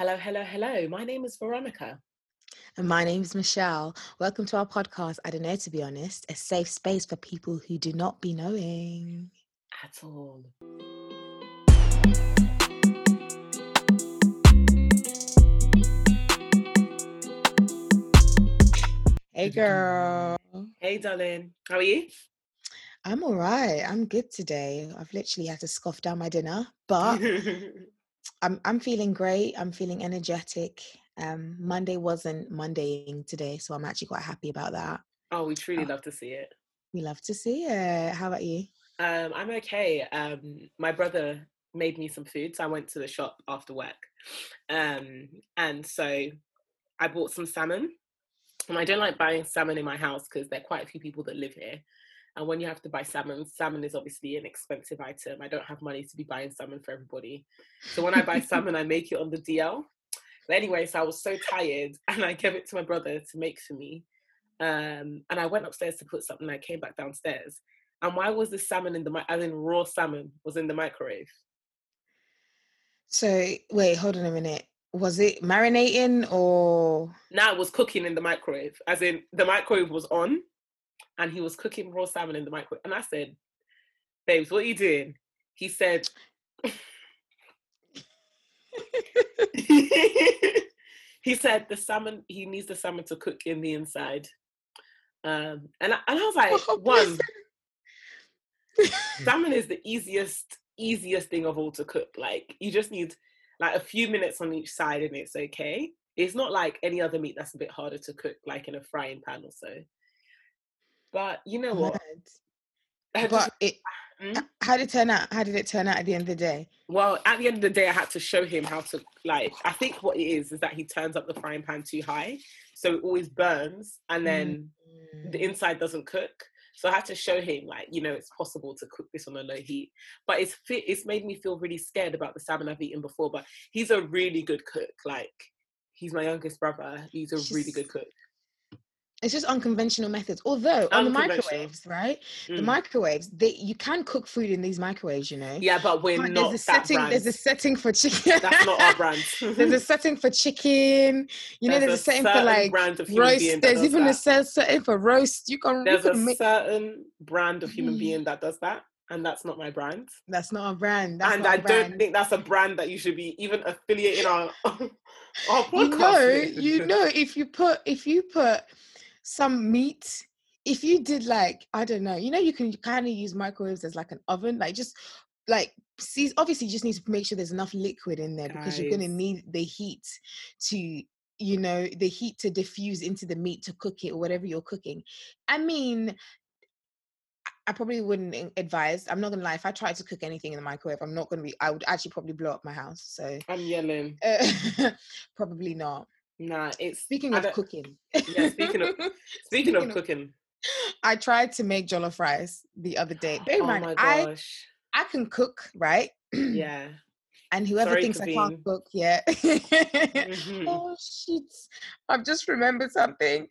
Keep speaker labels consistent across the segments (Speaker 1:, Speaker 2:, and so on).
Speaker 1: Hello, hello, hello. My name is Veronica.
Speaker 2: And my name is Michelle. Welcome to our podcast. I don't know, to be honest, a safe space for people who do not be knowing.
Speaker 1: At all.
Speaker 2: Hey, girl.
Speaker 1: Hey, darling. How are you?
Speaker 2: I'm all right. I'm good today. I've literally had to scoff down my dinner, but I'm I'm feeling great. I'm feeling energetic. Um, Monday wasn't Mondaying today, so I'm actually quite happy about that.
Speaker 1: oh, we truly
Speaker 2: Uh,
Speaker 1: love to see it.
Speaker 2: we love to see it. How about you?
Speaker 1: Um, I'm okay. Um, my brother made me some food, so I went to the shop after work. Um, and so I bought some salmon. And I don't like buying salmon in my house because there are quite a few people that live here. And when you have to buy salmon, salmon is obviously an expensive item. I don't have money to be buying salmon for everybody. So when I buy salmon, I make it on the DL. But anyway, so I was so tired and I gave it to my brother to make for me. Um, and I went upstairs to put something. I came back downstairs. And why was the salmon in the as in raw salmon was in the microwave?
Speaker 2: So wait, hold on a minute. Was it marinating or
Speaker 1: Now it was cooking in the microwave, as in the microwave was on, and he was cooking raw salmon in the microwave. And I said, "Babes, what are you doing?" He said, "He said the salmon. He needs the salmon to cook in the inside." Um, and I, and I was like,
Speaker 2: Oh,
Speaker 1: "One, salmon is the easiest easiest thing of all to cook like you just need like a few minutes on each side and it's okay it's not like any other meat that's a bit harder to cook like in a frying pan or so but you know what I just-
Speaker 2: but it
Speaker 1: Mm?
Speaker 2: how did it turn out? How did it turn out at the end of the day?
Speaker 1: well at the end of the day i had to show him how to like i think what it is is that he turns up the frying pan too high so it always burns and then the
Speaker 2: Mm.
Speaker 1: inside doesn't cook. So I had to show him, like, you know, it's possible to cook this on a low heat. But it's fit, it's made me feel really scared about the salmon I've eaten before. But he's a really good cook. Like, he's my youngest brother. He's a really good cook.
Speaker 2: It's just unconventional methods. Although on the microwaves, right? The
Speaker 1: Mm.
Speaker 2: microwaves, they you can cook food in these microwaves. You know.
Speaker 1: Yeah, but we're
Speaker 2: But
Speaker 1: not
Speaker 2: there's a setting.
Speaker 1: brand.
Speaker 2: There's a setting for chicken.
Speaker 1: That's not our brand.
Speaker 2: there's a setting for chicken. You know, there's, a setting for like
Speaker 1: brand of human
Speaker 2: roast. There's even a
Speaker 1: that.
Speaker 2: set- setting for roast. You can.
Speaker 1: There's
Speaker 2: you
Speaker 1: a
Speaker 2: make,
Speaker 1: certain brand of human
Speaker 2: Mm.
Speaker 1: being that does that, and that's not my brand.
Speaker 2: that's not a brand. That's
Speaker 1: and I
Speaker 2: a brand.
Speaker 1: don't think that's a brand that you should be even affiliating our our podcast.
Speaker 2: you know,
Speaker 1: with.
Speaker 2: you know, if you put if you put some meat, if you did like I don't know, you know, you can kind of use microwaves as like an oven, like just like see. Obviously, you just need to make sure there's enough liquid in there because you're gonna need the heat to. You know, the heat to diffuse into the meat to cook it or whatever you're cooking. I mean, I probably wouldn't advise. I'm not gonna lie. If I tried to cook anything in the microwave, I'm not gonna be. I would actually probably blow up my house. So
Speaker 1: I'm yelling.
Speaker 2: uh, probably not.
Speaker 1: Nah, it's
Speaker 2: Speaking of cooking,
Speaker 1: Yeah, speaking of- Speaking of
Speaker 2: speaking of-
Speaker 1: cooking,
Speaker 2: I tried to make jollof rice the other day. Bear
Speaker 1: oh
Speaker 2: mind,
Speaker 1: my
Speaker 2: I
Speaker 1: gosh,
Speaker 2: I can cook, right?
Speaker 1: yeah.
Speaker 2: and whoever
Speaker 1: Sorry,
Speaker 2: thinks I can't cook, yeah.
Speaker 1: Mhm.
Speaker 2: oh shit! I've just remembered something.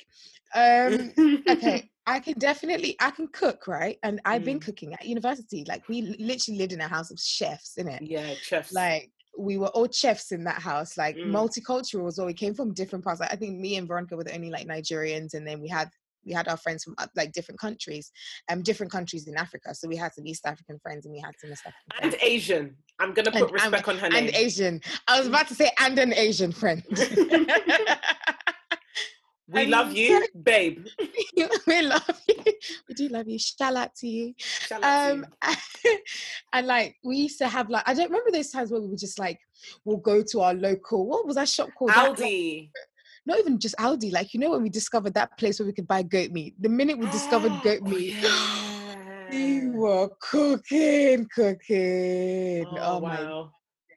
Speaker 2: Um, okay, I can definitely I can cook, right? And I've been
Speaker 1: Mm.
Speaker 2: cooking at university. Like we literally lived in a house of chefs, in it.
Speaker 1: yeah, chefs.
Speaker 2: Like we were all chefs in that house, like
Speaker 1: Mm.
Speaker 2: multicultural as well. We came from different parts. Like, I think me and Veronica were the only like Nigerians, and then we had we had our friends from uh, like different countries, um, different countries in Africa. So we had some East African friends, and we had some West African
Speaker 1: and. Asian. I'm gonna
Speaker 2: And-
Speaker 1: put respect on her name. and.
Speaker 2: Asian. I was about to say and an Asian friend.
Speaker 1: we love
Speaker 2: you
Speaker 1: babe.
Speaker 2: we love you. We do love you. Shout out to you.
Speaker 1: Shout out to
Speaker 2: um
Speaker 1: you.
Speaker 2: and like we used to have like I don't remember those times where we would just like we'll go to our local what was that shop called
Speaker 1: Aldi.
Speaker 2: not even just Aldi like you know when we discovered that place where we could buy goat meat the minute we discovered goat
Speaker 1: Oh,
Speaker 2: meet
Speaker 1: yeah.
Speaker 2: we were cooking cooking
Speaker 1: Oh,
Speaker 2: oh, my
Speaker 1: wow.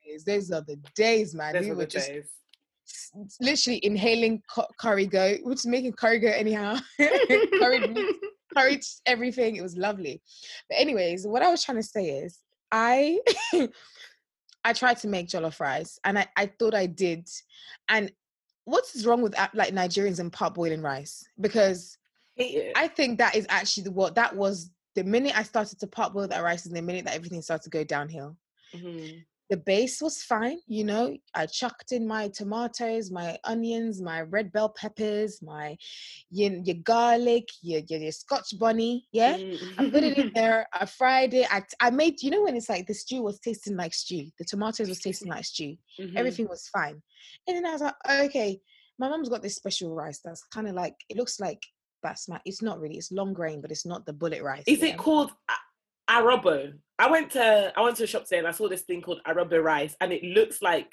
Speaker 2: days those are the days man
Speaker 1: Those
Speaker 2: we
Speaker 1: were
Speaker 2: were
Speaker 1: the
Speaker 2: just
Speaker 1: days.
Speaker 2: Literally inhaling cu- curry goat we're just making curry goat anyhow curried meat curried everything. It was lovely. But anyways, what I was trying to say is I I tried to make jollof rice and I, I thought I did. And what's wrong with like Nigerians and pot boiling rice? Because. I think that is actually the what that was the minute I started to pot boil that rice and the minute that everything started to go downhill.
Speaker 1: Mhm.
Speaker 2: The base was fine. You know, I chucked in my tomatoes, my onions, my red bell peppers, my your, your garlic, your, your, your scotch bonnet. Yeah, I put it in
Speaker 1: Mm.
Speaker 2: there. I fried it. I, I made, you know, when it's like the stew was tasting like stew, the tomatoes was tasting like stew.
Speaker 1: Mhm.
Speaker 2: Everything was fine. And then I was like, okay, my mom's got this special rice that's kind of like, it looks like that's my, it's not really, it's long grain, but it's not the bullet rice.
Speaker 1: Is
Speaker 2: yeah?
Speaker 1: it called a- arobo? I went to I went to a shop today and I saw this thing called arobo rice, and it looks like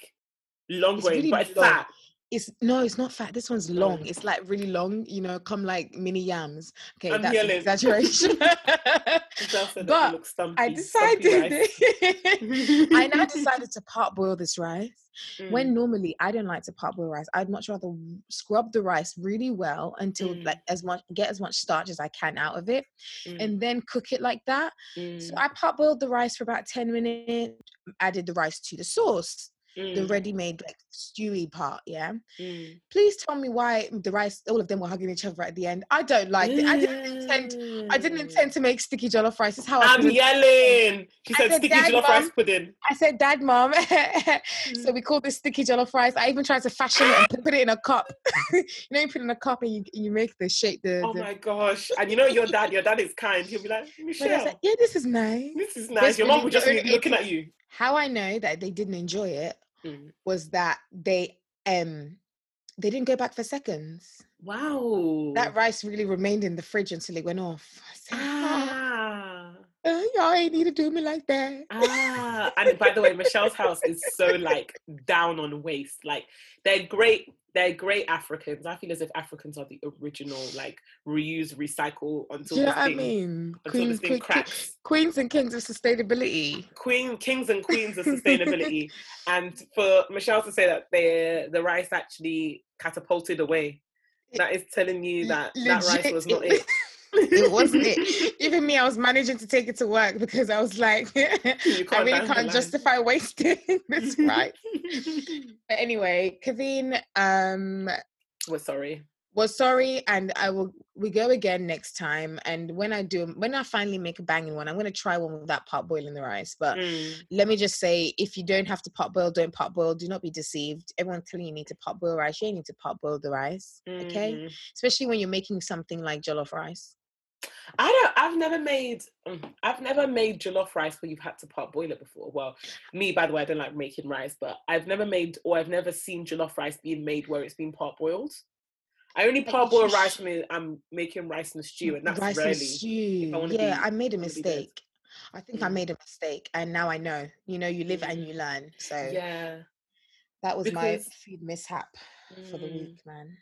Speaker 1: long grain,
Speaker 2: really
Speaker 1: but it's
Speaker 2: long.
Speaker 1: fat.
Speaker 2: It's no, it's not fat. This one's long.
Speaker 1: Oh.
Speaker 2: It's like really long, you know, come like mini yams. Okay,
Speaker 1: I'm
Speaker 2: that's an
Speaker 1: yelling.
Speaker 2: exaggeration.
Speaker 1: Giselle said that
Speaker 2: But
Speaker 1: stumpy.
Speaker 2: I decided. I now decided to pot boil this rice.
Speaker 1: Mm,
Speaker 2: when normally I don't like to pot boil rice, I'd much rather scrub the rice really well until
Speaker 1: Mm.
Speaker 2: like as much get as much starch as I can out of it,
Speaker 1: mm,
Speaker 2: and then cook it like that. So
Speaker 1: mm,
Speaker 2: I pot boiled the rice for about ten minutes. Added the rice to the sauce, the
Speaker 1: mm,
Speaker 2: ready-made like stewy part. Yeah.
Speaker 1: mm.
Speaker 2: Please tell me why the rice, all of them were hugging each other at the end. I don't like it. I didn't intend. I didn't
Speaker 1: Mm.
Speaker 2: intend to make sticky jollof rice. This is how I.
Speaker 1: I'm yelling. She
Speaker 2: I
Speaker 1: said
Speaker 2: said,
Speaker 1: sticky
Speaker 2: "Dad,
Speaker 1: jollof rice pudding.
Speaker 2: I said, Dad, Mom.
Speaker 1: Mm.
Speaker 2: so we called this sticky jollof rice. I even tried to fashion it and put- it in a cup. you know, you put it in a cup and you you make the shape. The,
Speaker 1: Oh
Speaker 2: the
Speaker 1: my gosh! And you know your dad. Your dad is kind. He'll be like, Michelle,
Speaker 2: said, yeah, this is nice.
Speaker 1: this is nice. Your
Speaker 2: really
Speaker 1: mom would just be looking at you.
Speaker 2: How I know that they didn't enjoy it
Speaker 1: Mm.
Speaker 2: was that they um they didn't go back for seconds.
Speaker 1: Wow.
Speaker 2: That rice really remained in the fridge until it went off. Said,
Speaker 1: Ah.
Speaker 2: "Uh, y'all ain't need to do me like that.
Speaker 1: Ah, and by the way, Michelle's house is so like down on waste. Like they're great, they're great Africans. I feel as if Africans are the original, like reuse, recycle until
Speaker 2: Do you know what I mean? Queens,
Speaker 1: thing
Speaker 2: queen-
Speaker 1: cracks.
Speaker 2: queens and kings of sustainability.
Speaker 1: Queen, kings and queens of sustainability. and for Michelle to say that the the rice actually catapulted away, that is telling you that that rice was not
Speaker 2: it-
Speaker 1: it.
Speaker 2: wasn't it. Even me, I was managing to take it to work because I was like, I really can't justify wasting this right. But anyway, Kaveen um
Speaker 1: We're sorry.
Speaker 2: We're sorry, and I will we go again next time. And when I do, when I finally make a banging one, I'm gonna try one with that pot boiling the rice. But
Speaker 1: Mm.
Speaker 2: let me just say, if you don't have to pot boil, don't pot boil. Do not be deceived. Everyone's telling you need to pot boil rice. You need to pot boil the rice, okay?
Speaker 1: Mhm.
Speaker 2: Especially when you're making something like jollof rice.
Speaker 1: I don't. I've never made. mm, I've never made jollof rice where you've had to pot boil it before. Well, me, by the way, I don't like making rice, but I've never made or I've never seen jollof rice being made where it's been pot boiled. I only pot boil rice when I'm making rice and stew, and that's
Speaker 2: rice
Speaker 1: rarely.
Speaker 2: and stew.
Speaker 1: wanna
Speaker 2: Yeah,
Speaker 1: be-
Speaker 2: I made a
Speaker 1: wanna be dead.
Speaker 2: mistake. I think I
Speaker 1: Mm.
Speaker 2: made a mistake, and now I know. You know, you live and
Speaker 1: Mm.
Speaker 2: you learn. So
Speaker 1: Yeah.
Speaker 2: that was my food mishap for the
Speaker 1: Mm.
Speaker 2: week, man.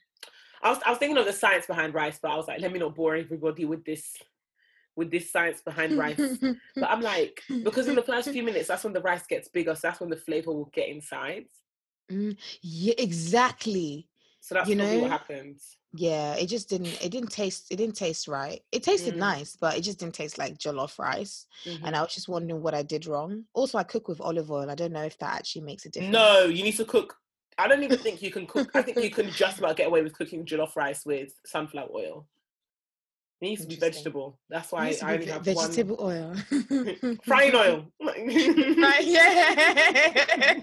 Speaker 1: I was I was thinking of the science behind rice, but I was like, let me not bore everybody with this with this science behind rice. But I'm like, because in the first few minutes, that's when the rice gets bigger, so that's when the flavor will get inside.
Speaker 2: Mm, yeah, exactly.
Speaker 1: So that's
Speaker 2: You know,
Speaker 1: what happens.
Speaker 2: Yeah, it just didn't. It didn't taste. It didn't taste right. It tasted
Speaker 1: Mm.
Speaker 2: nice, but it just didn't taste like jollof rice.
Speaker 1: Mhm.
Speaker 2: And I was just wondering what I did wrong. Also, I cook with olive oil. I don't know if that actually makes a difference.
Speaker 1: No, you need to cook. I don't even think you can cook. I think you can just about get away with cooking jollof rice with sunflower oil. It needs to be vegetable. That's why I only have
Speaker 2: vegetable oil.
Speaker 1: one frying oil.
Speaker 2: Yeah.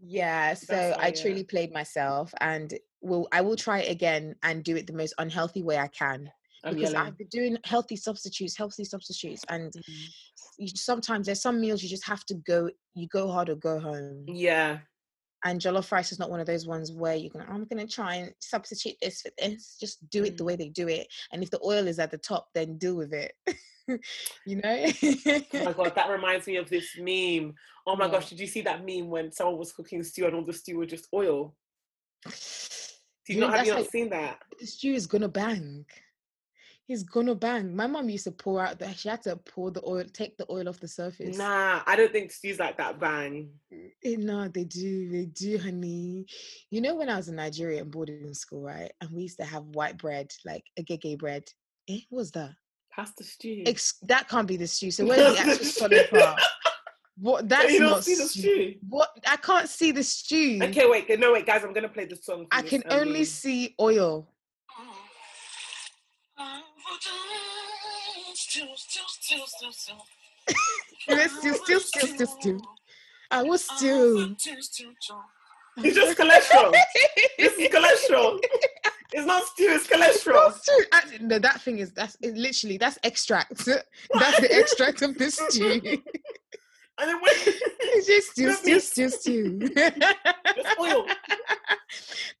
Speaker 2: yeah. So
Speaker 1: why,
Speaker 2: I
Speaker 1: yeah.
Speaker 2: truly played myself, and will I will try it again and do it the most unhealthy way I can because. I've been doing healthy substitutes, healthy substitutes, and
Speaker 1: Mm.
Speaker 2: you, sometimes there's some meals you just have to go. You go hard or go home.
Speaker 1: Yeah.
Speaker 2: And jollof rice is not one of those ones where you can. I'm gonna try and substitute this for this. Just do it the
Speaker 1: Mm.
Speaker 2: way they do it. And if the oil is at the top, then deal with it. you know.
Speaker 1: Oh my god, that reminds me of this meme. Oh my
Speaker 2: What?
Speaker 1: gosh, did you see that meme when someone was cooking stew and all the stew was just oil? Did you
Speaker 2: Yeah,
Speaker 1: not have you not
Speaker 2: like-
Speaker 1: seen that?
Speaker 2: the stew is gonna bang. He's gonna bang. My mom used to pour out the she had to pour the oil, take the oil off the surface.
Speaker 1: Nah, I don't think stews like that bang.
Speaker 2: Eh, no, they do, they do, honey. You know, when I was in Nigeria and boarding school, right? And we used to have white bread, like agege bread. Eh, what was that?
Speaker 1: Pasta stew.
Speaker 2: Ex- that can't be the stew. So where's the actual solid part? What that's
Speaker 1: you
Speaker 2: not
Speaker 1: see the
Speaker 2: stew. What I can't see the stew.
Speaker 1: Okay, wait, no, wait, guys, I'm gonna play the song.
Speaker 2: I can only see oil. Let's do still, still, still, still. I was still.
Speaker 1: It's just cholesterol. this is cholesterol. It's not stew, it's cholesterol.
Speaker 2: Not stew. I, no, that thing is that's it, literally that's extract. That's the extract of the stew.
Speaker 1: And then when
Speaker 2: it's just stew, stew, stew, stew.
Speaker 1: Just oil.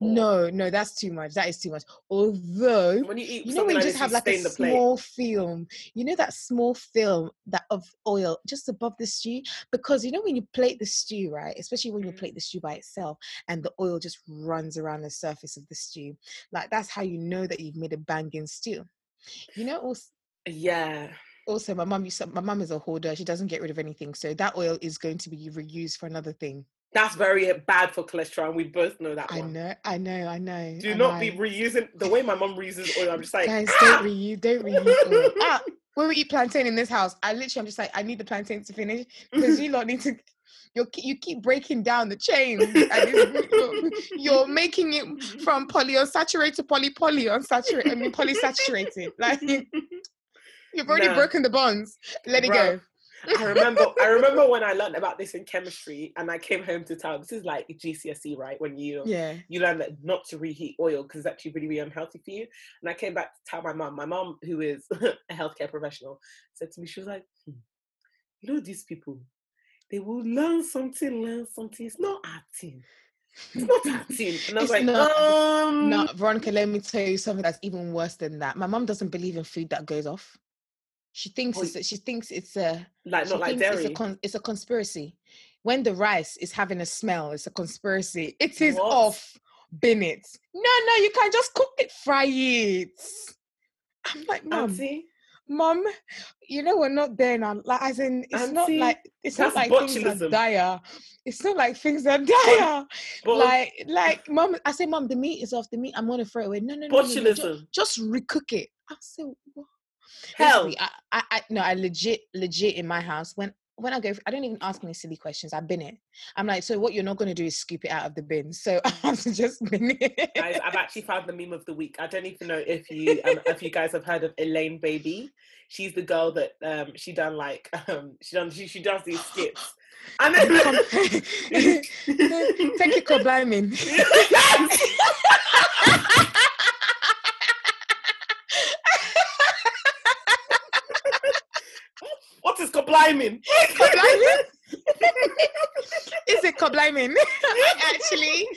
Speaker 2: No, no, that's too much. That is too much. Although
Speaker 1: When you eat
Speaker 2: you know you
Speaker 1: like
Speaker 2: just have like a small film you know that small film that of oil just above the stew because you know when you plate the stew right especially when you
Speaker 1: Mhm.
Speaker 2: plate the stew by itself and the oil just runs around the surface of the stew like that's how you know that you've made a banging stew you know also
Speaker 1: Yeah.
Speaker 2: also my mom my mom is a hoarder she doesn't get rid of anything so that oil is going to be reused for another thing
Speaker 1: That's very bad for cholesterol, and we both know that
Speaker 2: i
Speaker 1: one.
Speaker 2: know i know i know
Speaker 1: Do
Speaker 2: I
Speaker 1: not be reusing the way my mom reuses oil. I'm just like,
Speaker 2: Guys,
Speaker 1: "Ah!"
Speaker 2: don't reuse, don't reuse. oil. Ah, when we eat plantain in this house, I literally, I'm just like, I need the plantain to finish because you lot need to. You you keep breaking down the chains. and you're, you're making it from polyunsaturated to poly poly unsaturated. I mean polysaturated. Like you've already
Speaker 1: Nah.
Speaker 2: broken the bonds. Let it go.
Speaker 1: I remember I remember when I learned about this in chemistry and I came home to tell this is like GCSE, right? When you
Speaker 2: Yeah.
Speaker 1: you learn that not to reheat oil because it's actually really, really unhealthy for you. And I came back to tell my mom. My mom, who is a healthcare professional, said to me, she was like, "Hmm, you know, these people, they will learn something, learn something. It's not acting. It's not acting. And I was
Speaker 2: It's
Speaker 1: like,
Speaker 2: not-
Speaker 1: um,
Speaker 2: No, Veronica, let me tell you something that's even worse than that. My mom doesn't believe in food that goes off. She thinks
Speaker 1: Oh,
Speaker 2: it's a, she thinks it's a
Speaker 1: like not like
Speaker 2: thinks it's
Speaker 1: dairy.
Speaker 2: a con- it's a conspiracy. When the rice is having a smell, it's a conspiracy. It is
Speaker 1: What?
Speaker 2: off. Bin it. No, no, you can just cook it, fry it. I'm like, mom,
Speaker 1: Auntie,
Speaker 2: mom, you know we're not there now. Like, as in, it's not like it's not like things are
Speaker 1: botulism.
Speaker 2: dire. It's not like things are dire.
Speaker 1: but
Speaker 2: like, like, mom, I say, mom, the meat is off. The meat, I'm gonna throw it away. No, no, no, no, no, ju-
Speaker 1: botulism.
Speaker 2: just recook it. I said, what?
Speaker 1: Hell.
Speaker 2: I, I, I, no, I legit, legit in my house when when I go, I don't even ask any silly questions. I bin it. I'm like, so what you're not gonna do is scoop it out of the bin. So I have to just bin it.
Speaker 1: guys, I've actually found the meme of the week. I don't even know if you um, if you guys have heard of Elaine Baby. She's the girl that um she done like um she done she, she does these skits. And then
Speaker 2: Thank you,
Speaker 1: what is?
Speaker 2: Kobliming? Is it Kobliming? actually,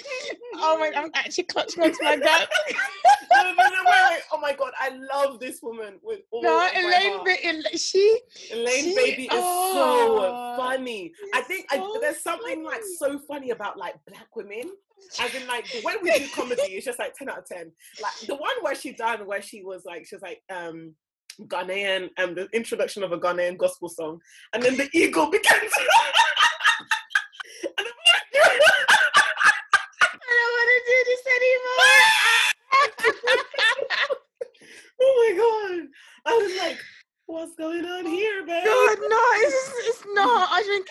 Speaker 2: oh my, I'm actually clutching onto my gut.
Speaker 1: no, no, no, wait, wait. Oh my god, I love this woman with all
Speaker 2: No, Elaine. Ba- she,
Speaker 1: Elaine
Speaker 2: she-
Speaker 1: Baby is
Speaker 2: oh,
Speaker 1: so funny. I think I, there's something like so funny about like black women. As in, like when we do comedy, it's just like ten out of ten. Like the one where she done, where she was like, she was like, um, Ghanaian, and the introduction of a Ghanaian gospel song, and then the eagle began to. and then-
Speaker 2: I don't want to do this anymore.
Speaker 1: oh my god! I was like, what's going on here, man?
Speaker 2: God, no, it's, it's not. I think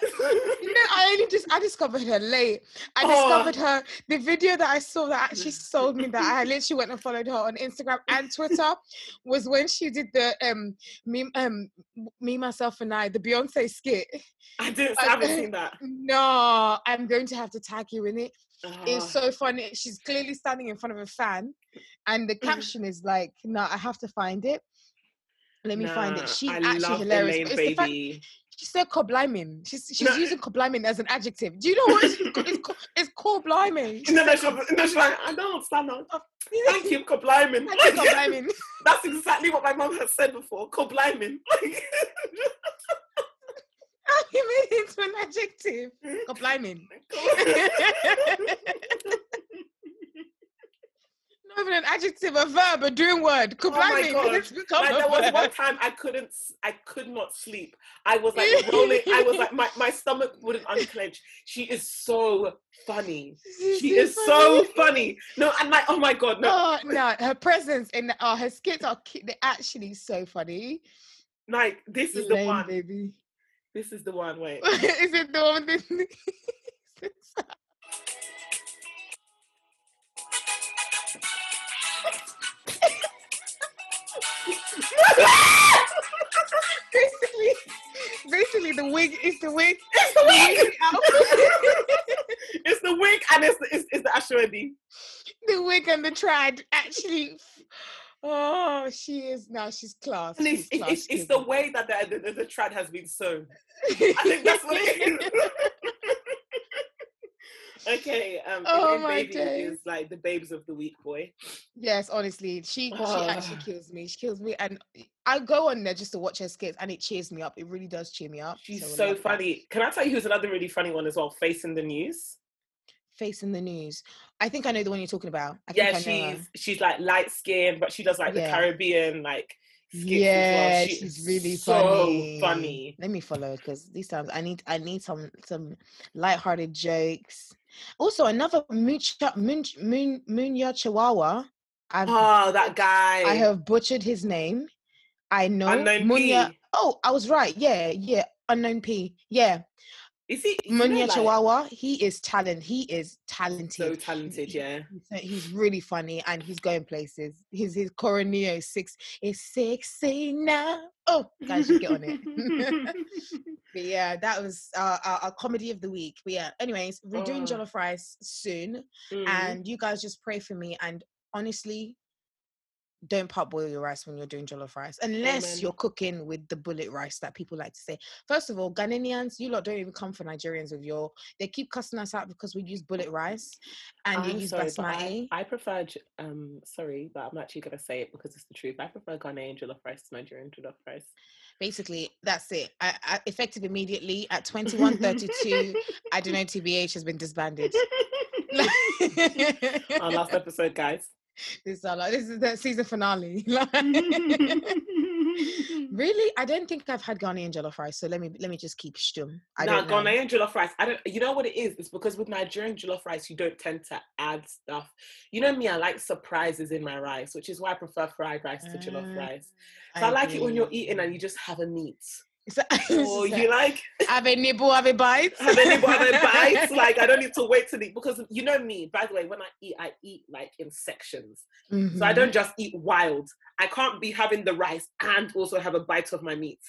Speaker 2: you know, I only just I discovered her late. I
Speaker 1: Oh.
Speaker 2: discovered her the video that I saw that actually sold me that I literally went and followed her on Instagram and Twitter was when she did the um me um me myself and I the Beyonce skit.
Speaker 1: I didn't. I haven't seen that.
Speaker 2: No, I'm going to have to tag you in it. It's
Speaker 1: Ah.
Speaker 2: so funny. She's clearly standing in front of a fan, and the caption is like, "No, I have to find it. Let me find it." She's
Speaker 1: I
Speaker 2: actually hilarious.
Speaker 1: Elaine
Speaker 2: it's the fact she said cobliming. She's she's
Speaker 1: No.
Speaker 2: using cobliming as an adjective. Do you know what it's, it's, it's cobliming?
Speaker 1: No, no, she, no, she's like, I don't understand that. Oh, thank you, Kobliming.
Speaker 2: Thank you, cobliming.
Speaker 1: That's exactly what my mom has said before. Kobliming. Like,
Speaker 2: you made it into an adjective. Cobliming. Not even an adjective, a verb, a doing word.
Speaker 1: Oh my God. Like there was one time I couldn't, I could not sleep. I was like rolling. I was like, my, my stomach wouldn't unclench. She is so funny. She is so
Speaker 2: funny.
Speaker 1: No, and like, oh my god, no,
Speaker 2: Oh no, her presence in the, oh uh, her skits are they're actually so funny.
Speaker 1: like this is the one.
Speaker 2: baby.
Speaker 1: This is the one. Wait.
Speaker 2: Is it the one basically basically the wig is the wig.
Speaker 1: It's the wig.
Speaker 2: outfit.
Speaker 1: and it's, it's, it's the ashwadi.
Speaker 2: The wig and the trad actually. Oh, she is now. She's class.
Speaker 1: And it's, it's,
Speaker 2: class,
Speaker 1: it's, it's the way that the, the, the trad has been sewn. I think that's what it is. Okay, um,
Speaker 2: Oh my
Speaker 1: baby
Speaker 2: days.
Speaker 1: is like the babes of the week, boy.
Speaker 2: Yes, honestly, she she actually
Speaker 1: Ah.
Speaker 2: kills me. She kills me, and I go on there just to watch her skits, and it cheers me up. It really does cheer me up.
Speaker 1: She's
Speaker 2: I
Speaker 1: so funny. Can I tell you who's another really funny one as well? Facing the news.
Speaker 2: Facing the news. I think I know the one you're talking about. I
Speaker 1: yeah,
Speaker 2: think I know
Speaker 1: she's she's like light skinned, but she does like
Speaker 2: Yeah.
Speaker 1: the Caribbean like skits
Speaker 2: Yeah,
Speaker 1: as well. She
Speaker 2: she's really
Speaker 1: so
Speaker 2: funny.
Speaker 1: funny.
Speaker 2: Let me follow because these times I need I need some some light-hearted jokes. Also, another Moon Moon Moon Munya Chawawa. I've
Speaker 1: Oh, that guy.
Speaker 2: I have butchered his name. I know
Speaker 1: Unknown
Speaker 2: Munya.
Speaker 1: P.
Speaker 2: Oh, I was right. Yeah, yeah. Unknown P. Yeah,
Speaker 1: Is he you know,
Speaker 2: Munya
Speaker 1: like,
Speaker 2: Chawawa. He is talent. He is talented.
Speaker 1: So
Speaker 2: talented.
Speaker 1: yeah.
Speaker 2: He's- He's really funny and he's going places. His his Coronio is six is sexy now. Oh, guys, you get on it. But yeah, that was uh, our, our comedy of the week. But yeah, anyways, we're doing
Speaker 1: Oh.
Speaker 2: jollof rice soon,
Speaker 1: Mhm.
Speaker 2: and you guys just pray for me. And honestly, don't parboil your rice when you're doing jollof rice, unless
Speaker 1: Amen.
Speaker 2: you're cooking with the bullet rice that people like to say. First of all, Ghanaians, you lot don't even come for Nigerians with your. They keep cussing us out because we use bullet rice, and you
Speaker 1: I'm
Speaker 2: use
Speaker 1: sorry, but
Speaker 2: basmati.
Speaker 1: I, I prefer, um, sorry, but I'm actually going to say it because it's the truth. I prefer Ghanaian jollof rice to Nigerian jollof rice.
Speaker 2: Basically, that's it. I, I, effective immediately at 21:32. I don't know. TBH has been disbanded.
Speaker 1: Our last episode, guys.
Speaker 2: This, is our la- this is the season finale. really, I don't think I've had Ghanaian jollof rice. So let me let me just keep stum. I don't.
Speaker 1: Ghanaian jollof rice. I don't. You know what it is? It's because with Nigerian jollof rice, you don't tend to add stuff. You know me. I like surprises in my rice, which is why I prefer fried rice to jollof
Speaker 2: Ah,
Speaker 1: rice. So I, like it when you're eating and you just have a meat.
Speaker 2: So-
Speaker 1: Or you like
Speaker 2: have a nibble, have a bite.
Speaker 1: have any other bites. Like I don't need to wait to eat because you know me. By the way, when I eat, I eat like in sections. So I
Speaker 2: Mhm.
Speaker 1: don't just eat wild. I can't be having the rice and also have a bite of my meat.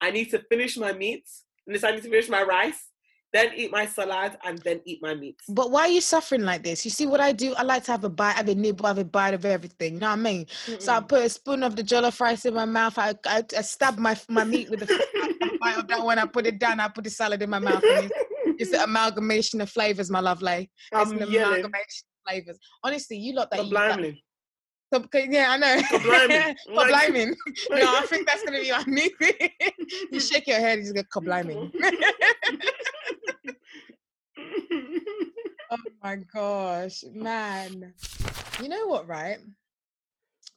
Speaker 1: I need to finish my meat, and this I need to finish my rice, then eat my salad, and then eat my meat.
Speaker 2: But why are you suffering like this? You see what I do? I like to have a bite, have a nibble, have a bite of everything. You know what I mean? So I put a spoon of the jollof rice in my mouth. I, I, I stab my my meat with the a bite of that one. I put it down. I put the salad in my mouth. And it's, it's an amalgamation of flavors, my lovely. It's
Speaker 1: I'm
Speaker 2: an
Speaker 1: yelling.
Speaker 2: amalgamation of flavors. Honestly, you lot that
Speaker 1: Stop
Speaker 2: you that,
Speaker 1: blimey.
Speaker 2: So- yeah, I know.
Speaker 1: Stop Like-
Speaker 2: bliming. No, I think that's gonna be our new thing. you shake your head, you just go kabliming. oh my gosh, man. You know what, right?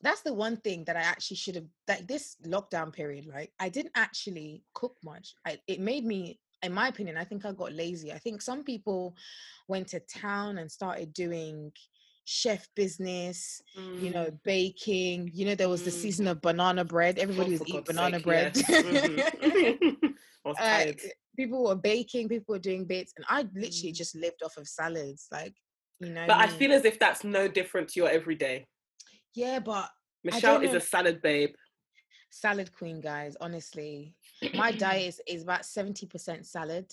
Speaker 2: That's the one thing that I actually should have like this lockdown period, like I didn't actually cook much. I, it made me, in my opinion, I think I got lazy. I think some people went to town and started doing chef business, you know, baking. You know, there was the
Speaker 1: Mm.
Speaker 2: season of banana bread. Everybody was eating banana
Speaker 1: sake,
Speaker 2: bread.
Speaker 1: yes. Mhm.
Speaker 2: Uh, people were baking, people were doing bits, and I literally
Speaker 1: Mm.
Speaker 2: just lived off of salads, like you know.
Speaker 1: But I
Speaker 2: me.
Speaker 1: feel as if that's no different to your everyday.
Speaker 2: yeah, but
Speaker 1: Michelle is a salad babe.
Speaker 2: salad queen, guys. Honestly, my diet is, is about seventy percent salad,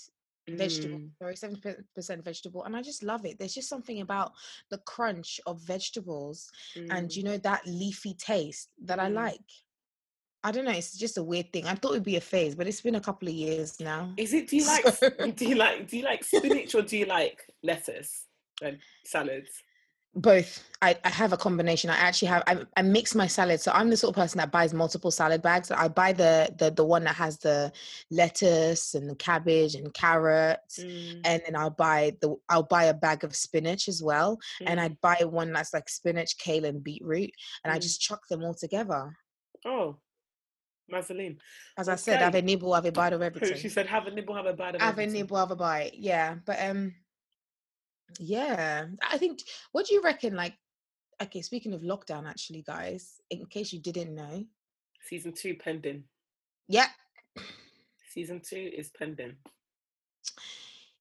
Speaker 2: vegetable.
Speaker 1: Mm.
Speaker 2: Sorry, seventy percent vegetable, and I just love it. There's just something about the crunch of vegetables and
Speaker 1: Mm.
Speaker 2: you know that leafy taste that I
Speaker 1: Mm.
Speaker 2: like. I don't know. It's just a weird thing. I thought it'd be a phase, but it's been a couple of years now.
Speaker 1: Is it? Do you like?
Speaker 2: So-
Speaker 1: Do you like? Do you like spinach or do you like lettuce and salads?
Speaker 2: Both I, I have a combination. I actually have I, I mix my salad. So i'm the sort of person that buys multiple salad bags. I buy the the, the one that has the lettuce and the cabbage and carrots.
Speaker 1: Mm,
Speaker 2: and then i'll buy the i'll buy a bag of spinach as well. And
Speaker 1: mm.
Speaker 2: i'd buy one that's like spinach kale and beetroot and i
Speaker 1: Mm.
Speaker 2: just chuck them all together.
Speaker 1: Oh, Mazeline.
Speaker 2: as i said have a nibble have a bite of everything.
Speaker 1: She said, "Have a nibble, have a bite of
Speaker 2: have a nibble have a bite. Yeah but um yeah i think what do you reckon like okay speaking of lockdown actually guys in case you didn't know
Speaker 1: Season two pending.
Speaker 2: yeah
Speaker 1: Season two is pending.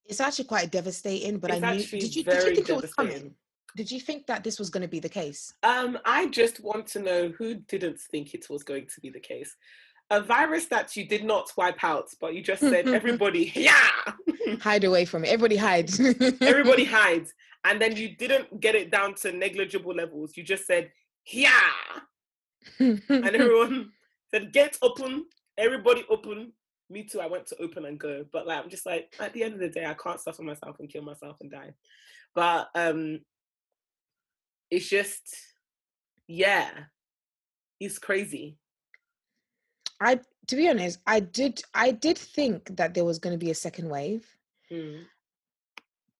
Speaker 2: it's actually quite devastating but
Speaker 1: it's
Speaker 2: i knew did you, did you think it was coming did you think that this was going to be the case
Speaker 1: Um, I just want to know who didn't think it was going to be the case. A virus that you did not wipe out, but you just said everybody, yeah,
Speaker 2: hide away from it everybody hide
Speaker 1: everybody hides, and then you didn't get it down to negligible levels. You just said, yeah. and everyone said, get open, everybody open. Me too, I went to open and go. But like I'm just like, at the end of the day, I can't suffer myself and kill myself and die. But um it's just yeah, it's crazy.
Speaker 2: I to be honest, I did I did think that there was going to be a second wave.
Speaker 1: Mm.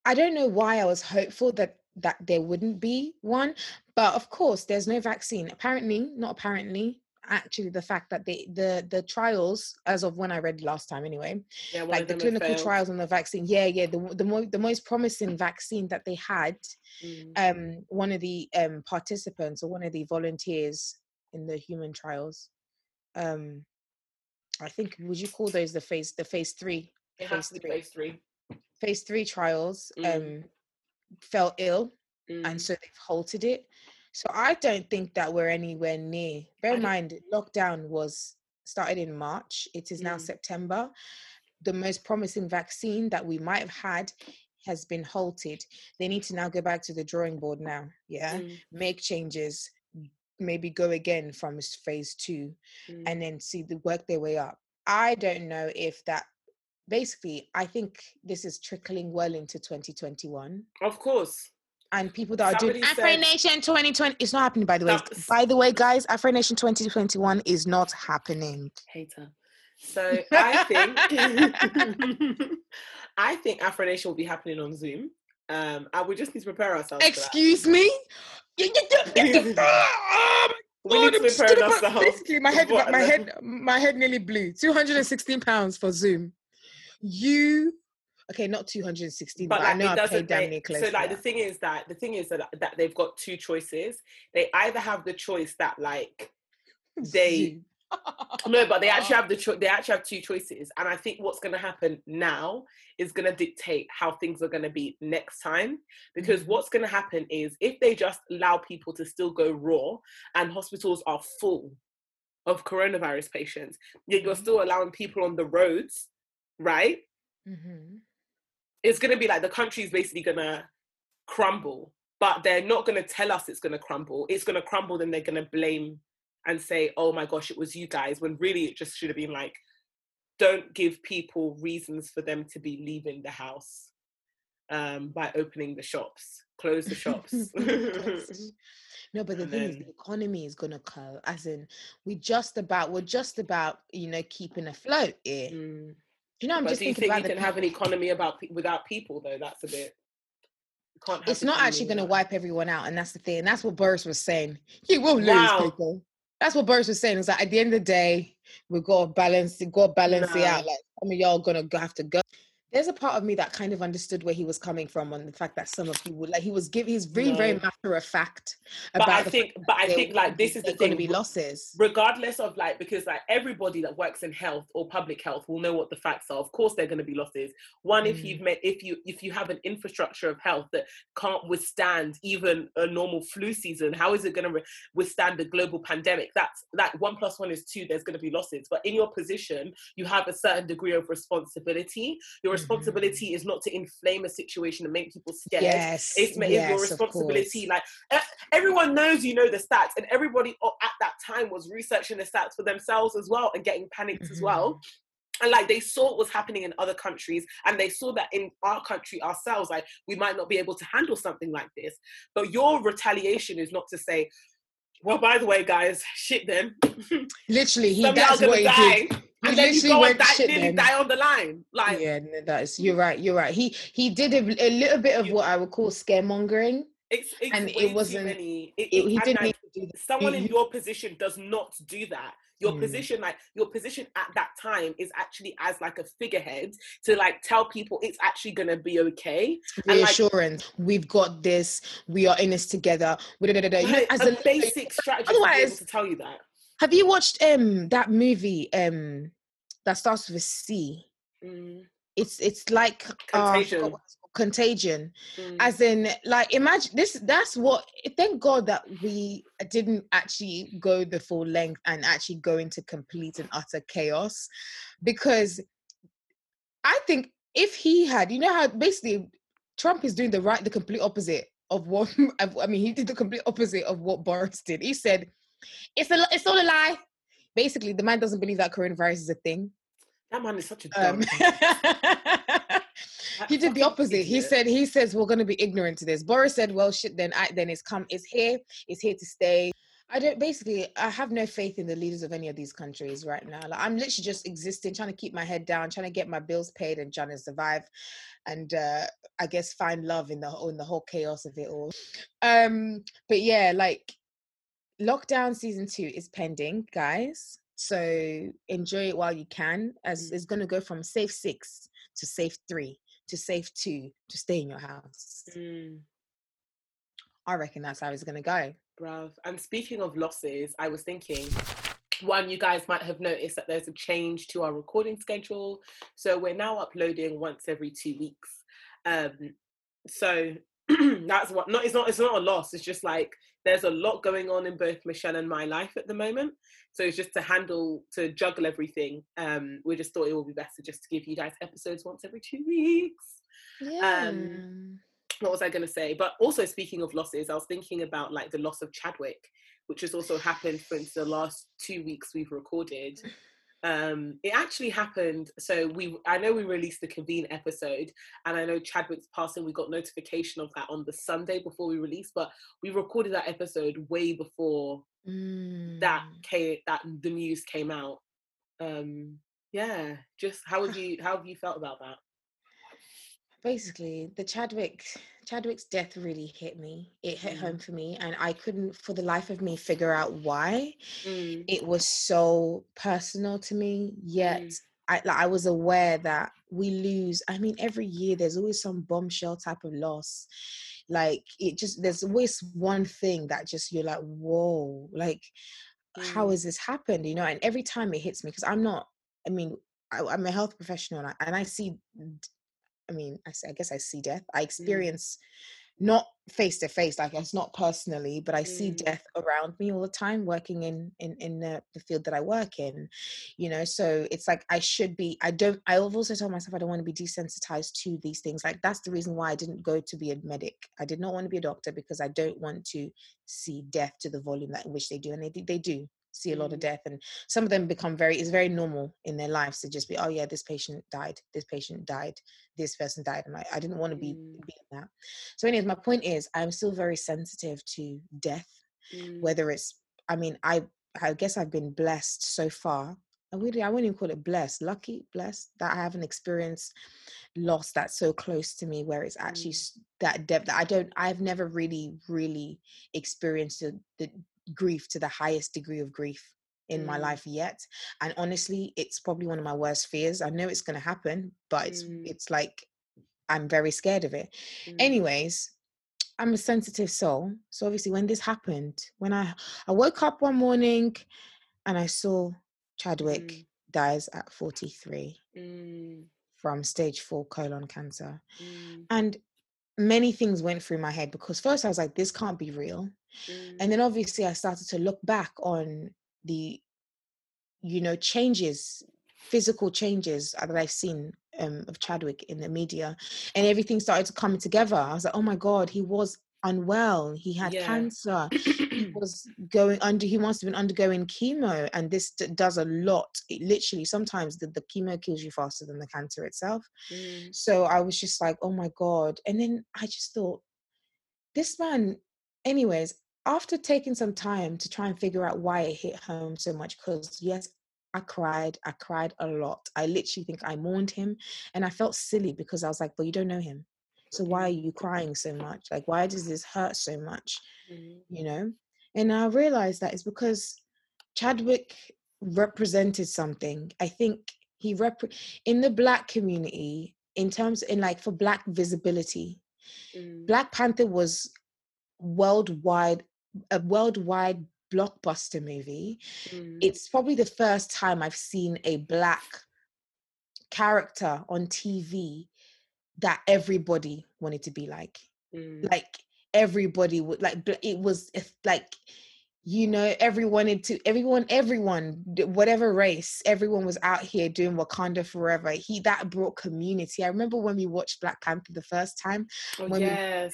Speaker 2: I don't know why I was hopeful that that there wouldn't be one, but of course, there's no vaccine. Apparently, not apparently. Actually, the fact that the the the trials, as of when I read last time, anyway,
Speaker 1: Yeah,
Speaker 2: like the clinical trials on the vaccine, yeah, yeah, the the mo- the most promising vaccine that they had,
Speaker 1: Mm.
Speaker 2: um, one of the um participants or one of the volunteers in the human trials, um, I think would you call those the phase the phase three
Speaker 1: It
Speaker 2: phase three.
Speaker 1: phase three.
Speaker 2: phase three trials
Speaker 1: Mm.
Speaker 2: um fell ill
Speaker 1: Mm.
Speaker 2: and so they've halted it. So I don't think that we're anywhere near. Bear in mind, lockdown was started in March. It is now
Speaker 1: Mm.
Speaker 2: September. The most promising vaccine that we might have had has been halted. They need to now go back to the drawing board now. Yeah,
Speaker 1: Mm.
Speaker 2: make changes. Maybe go again from phase two
Speaker 1: Mm.
Speaker 2: and then see the work their way up. I don't know if that. Basically, I think this is trickling well into 2021
Speaker 1: Of course.
Speaker 2: and people that are doing
Speaker 1: Somebody
Speaker 2: Afro Nation 2020 it's not happening by the way. By the way, guys, Afro Nation 2021 is not happening.
Speaker 1: Hater. So I think I think Afro Nation will be happening on Zoom. Um, and we just need to prepare ourselves.
Speaker 2: Excuse me? Yeah. Oh
Speaker 1: We need to prepare ourselves.
Speaker 2: Basically, my head,
Speaker 1: What
Speaker 2: my head, my head nearly blew. 216 pounds for Zoom. You okay? Not 216, but,
Speaker 1: But
Speaker 2: I know
Speaker 1: it
Speaker 2: I paid damn near close.
Speaker 1: so like the thing is that the thing is that that they've got two choices. They either have the choice that like they. No, but they actually have the cho- they actually have two choices, and I think what's going to happen now is going to dictate how things are going to be next time. Because
Speaker 2: Mhm.
Speaker 1: what's going to happen is if they just allow people to still go raw, and hospitals are full of coronavirus patients, yet you're
Speaker 2: Mhm.
Speaker 1: still allowing people on the roads, right?
Speaker 2: Mhm.
Speaker 1: It's going to be like the country's basically going to crumble, but they're not going to tell us it's going to crumble. It's going to crumble, then they're going to blame and say, oh my gosh, it was you guys, when really it just should have been like, don't give people reasons for them to be leaving the house um, by opening the shops, close the shops.
Speaker 2: No, but the
Speaker 1: And
Speaker 2: thing is, the economy is gonna go. As in, we're just about, we're just about, you know, keeping afloat here.
Speaker 1: Mm.
Speaker 2: You know, I'm
Speaker 1: But
Speaker 2: just
Speaker 1: do you
Speaker 2: thinking
Speaker 1: think you
Speaker 2: about
Speaker 1: can have an economy about without people though? That's a bit.
Speaker 2: It's not actually gonna wipe everyone out, and that's the thing. And that's what Boris was saying. He will lose
Speaker 1: Wow.
Speaker 2: people. That's what Boris was saying. Is that at the end of the day, we've got to balance, we've got to balance it out.
Speaker 1: No.
Speaker 2: Like some of y'all gonna have to go. There's a part of me that kind of understood where he was coming from on the fact that some of you would like he was giving he's very very matter of fact
Speaker 1: But
Speaker 2: about
Speaker 1: I think, but I think like this is the
Speaker 2: going to be losses.
Speaker 1: regardless of like because like everybody that works in health or public health will know what the facts are of course they're going to be losses one if
Speaker 2: Mm.
Speaker 1: you've met if you if you have an infrastructure of health that can't withstand even a normal flu season how is it going to re- withstand a global pandemic that's that one plus one is two there's going to be losses but in your position you have a certain degree of responsibility your
Speaker 2: Mhm.
Speaker 1: Responsibility is not to inflame a situation and make people scared
Speaker 2: Yes,
Speaker 1: it's it's
Speaker 2: yes,
Speaker 1: your responsibility. Like everyone knows you know the stats, and everybody at that time was researching the stats for themselves as well and getting panicked as
Speaker 2: Mm-hmm.
Speaker 1: well. And like they saw what was happening in other countries, and they saw that in our country ourselves, like we might not be able to handle something like this. But your retaliation is not to say, "Well, by the way, guys, shit them.
Speaker 2: Literally, he
Speaker 1: Some
Speaker 2: that's what he did.
Speaker 1: And then you go and die,
Speaker 2: shit
Speaker 1: nearly
Speaker 2: them.
Speaker 1: die on the line. Like,
Speaker 2: yeah, no, that is you're right. You're right. He he did a, a little bit of what I would call scaremongering.
Speaker 1: it's, it's
Speaker 2: And it wasn't-
Speaker 1: It,
Speaker 2: It,
Speaker 1: it-
Speaker 2: he didn't
Speaker 1: like,
Speaker 2: need to do
Speaker 1: someone in your position does not do that your
Speaker 2: Mm.
Speaker 1: position like your position at that time is actually as like a figurehead to like tell people it's actually gonna be okay and, like-
Speaker 2: reassurance. We've got this. We are in this together. You know, as
Speaker 1: a
Speaker 2: a-
Speaker 1: basic strategy to be able
Speaker 2: otherwise-
Speaker 1: to tell you that
Speaker 2: have you watched um that movie um that starts with a C?
Speaker 1: Mm,
Speaker 2: It's it's like uh, forgot
Speaker 1: Contagion.
Speaker 2: called, contagion.
Speaker 1: mm.
Speaker 2: as in like imagine this that's what thank god that we didn't actually go the full length and actually go into complete and utter chaos because i think if he had you know how basically Trump is doing the right, the complete opposite of what I mean. He did the complete opposite of what Boris did. He said, "It's a, it's all a lie." Basically, the man doesn't believe that coronavirus is a thing.
Speaker 1: That man is such a dumb.
Speaker 2: Um, he did the opposite. Idiot. He said he says we're going to be ignorant to this. Boris said, "Well, shit. Then I then it's come. It's here. It's here to stay." I don't basically I have no faith in the leaders of any of these countries right now. Like I'm literally just existing, trying to keep my head down, trying to get my bills paid and trying to survive and uh I guess find love in the in the whole chaos of it all. Um but yeah, like lockdown season 2 is pending, guys. So enjoy it while you can as mm. it's going to go from safe 6 to safe 3 to safe 2 to stay in your house. Mm. I reckon that's how it's going to go.
Speaker 1: Bruv. And speaking of losses, I was thinking one, you guys might have noticed that there's a change to our recording schedule. So we're now uploading once every two weeks. Um, so that's what not it's not it's not a loss. It's just like there's a lot going on in both Michelle and my life at the moment. So it's just to handle to juggle everything. Um, we just thought it would be better just to give you guys episodes once every two weeks. Yeah. Um, what was I going to say? But also speaking of losses, I was thinking about like the loss of Chadwick, which has also happened for the last two weeks we've recorded. Um, it actually happened. So we, I know we released the convene episode, and I know Chadwick's passing. We got notification of that on the Sunday before we released, but we recorded that episode way before mm. that came, that the news came out. Um, yeah, just how would you how have you felt about that?
Speaker 2: basically the Chadwick Chadwick's death really hit me. It hit mm. home for me, and I couldn't, for the life of me, figure out why. Mm. It was so personal to me. Yet mm. I, like, I was aware that we lose. I mean, every year there's always some bombshell type of loss. Like it just there's always one thing that just you're like, whoa, like how mm. has this happened? You know, and every time it hits me because I'm not. I mean, I, am a health professional and I, and I see I mean, I, I guess I see death. I mm. experience mm. not face to face, like it's not personally, but I mm. see death around me all the time, working in in in the, the, field that I work in. You know, so it's like I should be. I don't. I've also told myself I don't want to be desensitized to these things. Like that's the reason why I didn't go to be a medic. I did not want to be a doctor because I don't want to see death to the volume that in which they do, and they they do see a lot of mm. death and some of them become very it's very normal in their lives to just be oh yeah this patient died this patient died this person died and i, I didn't want to be, mm. be that so anyways my point is i'm still very sensitive to death mm. whether it's i mean i i guess i've been blessed so far I really, I wouldn't even call it blessed, lucky, blessed that I haven't experienced loss that's so close to me where it's actually mm. that depth that I don't, I've never really, really experienced the, the grief to the highest degree of grief in mm. my life yet and honestly it's probably one of my worst fears i know it's going to happen but it's mm. it's like i'm very scared of it mm. anyways i'm a sensitive soul so obviously when this happened when i i woke up one morning and i saw chadwick mm. dies at 43 mm. from stage 4 colon cancer mm. and many things went through my head because first i was like this can't be real Mm. And then obviously I started to look back on the, you know, changes, physical changes that I've seen um, of Chadwick in the media, and everything started to come together. I was like, oh my God, he was unwell. He had yeah. cancer. he was going under. He must have been undergoing chemo, and this d- does a lot. It literally sometimes the, the chemo kills you faster than the cancer itself. Mm. So I was just like, oh my god. And then I just thought, this man. Anyways, after taking some time to try and figure out why it hit home so much, because yes, I cried. I cried a lot. I literally think I mourned him and I felt silly because I was like, well, you don't know him. So why are you crying so much? Like, why does this hurt so much? Mm-hmm. You know? And I realized that it's because Chadwick represented something. I think he rep in the black community, in terms in like for black visibility, mm. Black Panther was worldwide a worldwide blockbuster movie. Mm. It's probably the first time I've seen a black character on TV that everybody wanted to be like. Mm. Like everybody would like it was like you know everyone into everyone everyone whatever race everyone was out here doing wakanda forever he that brought community i remember when we watched black panther the first time
Speaker 1: Oh,
Speaker 2: when
Speaker 1: yes.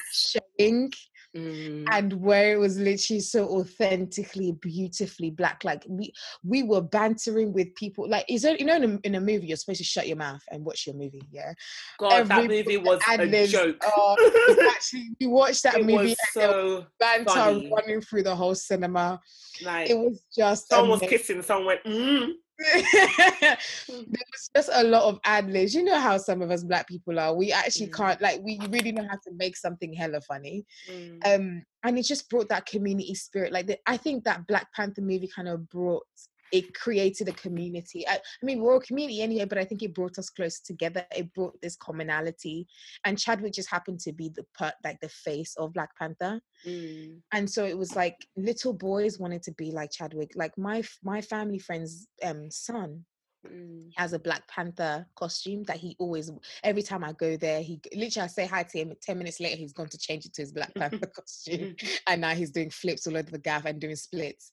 Speaker 2: we showing
Speaker 1: Mm.
Speaker 2: and where it was literally so authentically beautifully black like we we were bantering with people like is there you know in a, in a movie you're supposed to shut your mouth and watch your movie yeah
Speaker 1: God, that movie was a joke.
Speaker 2: are- actually we watched that
Speaker 1: it
Speaker 2: movie
Speaker 1: was
Speaker 2: and there
Speaker 1: so
Speaker 2: banter
Speaker 1: funny.
Speaker 2: running through the whole cinema
Speaker 1: like
Speaker 2: it was just
Speaker 1: someone was kissing, someone went, mm.
Speaker 2: There was just a lot of ad libs. You know how some of us black people are. We actually
Speaker 1: Mm.
Speaker 2: can't like we really know how to make something hella funny.
Speaker 1: Mm.
Speaker 2: Um, and it just brought that community spirit. Like the, I think that Black Panther movie kind of brought it created a community. I, I mean, we're a community anyway, but I think it brought us close together. It brought this commonality, and Chadwick just happened to be the part, like the face of Black Panther
Speaker 1: Mm.
Speaker 2: and so it was like little boys wanted to be like Chadwick. Like my my family friend's um son
Speaker 1: Mm.
Speaker 2: has a Black Panther costume that he always every time I go there, he literally I say hi to him. Ten minutes later, he's gone to change it to his Black Panther costume, and now he's doing flips all over the gaff and doing splits.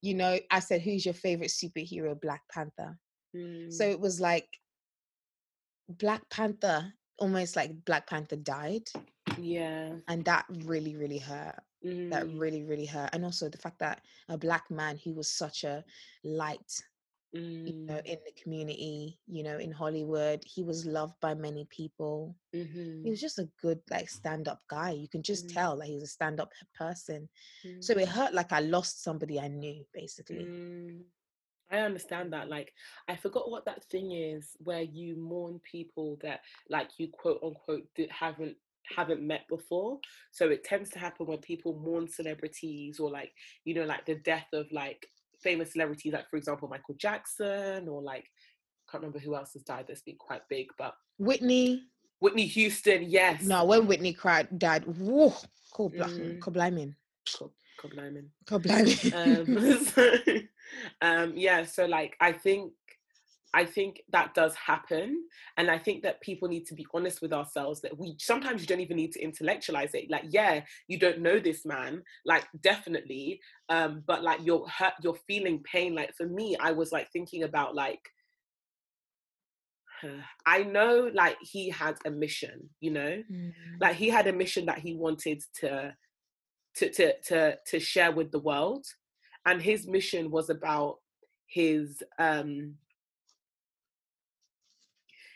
Speaker 2: You know, I said, "Who's your favorite superhero?" Black Panther.
Speaker 1: Mm.
Speaker 2: So it was like Black Panther, almost like Black Panther died,
Speaker 1: yeah,
Speaker 2: and that really, really hurt. that
Speaker 1: Mm.
Speaker 2: really really hurt and also the fact that a black man who was such a light you know
Speaker 1: Mm.
Speaker 2: in the community you know in hollywood he was loved by many people
Speaker 1: Mhm.
Speaker 2: he was just a good like stand-up guy you can just
Speaker 1: Mm.
Speaker 2: tell that he was a stand-up person so it
Speaker 1: Mm.
Speaker 2: hurt like i lost somebody i knew basically
Speaker 1: Mm. I understand that. Like, I forgot what that thing is where you mourn people that, like, you quote unquote haven't haven't met before. So it tends to happen when people mourn celebrities or like, you know, like the death of like famous celebrities, like for example Michael Jackson or like I can't remember who else has died that's been quite big, but
Speaker 2: whitney
Speaker 1: Whitney Houston, yes.
Speaker 2: no when whitney cried died whoa cool
Speaker 1: Mm. God, God blimey. Um, so, um, yeah so like i think i think that does happen and i think that people need to be honest with ourselves that we sometimes you don't even need to intellectualize it like yeah you don't know this man like definitely um but like you're hurt you're feeling pain like for me i was like thinking about like I know like he had a mission, you know,
Speaker 2: Mm.
Speaker 1: like he had a mission that he wanted to to to to to share with the world and his mission was about his um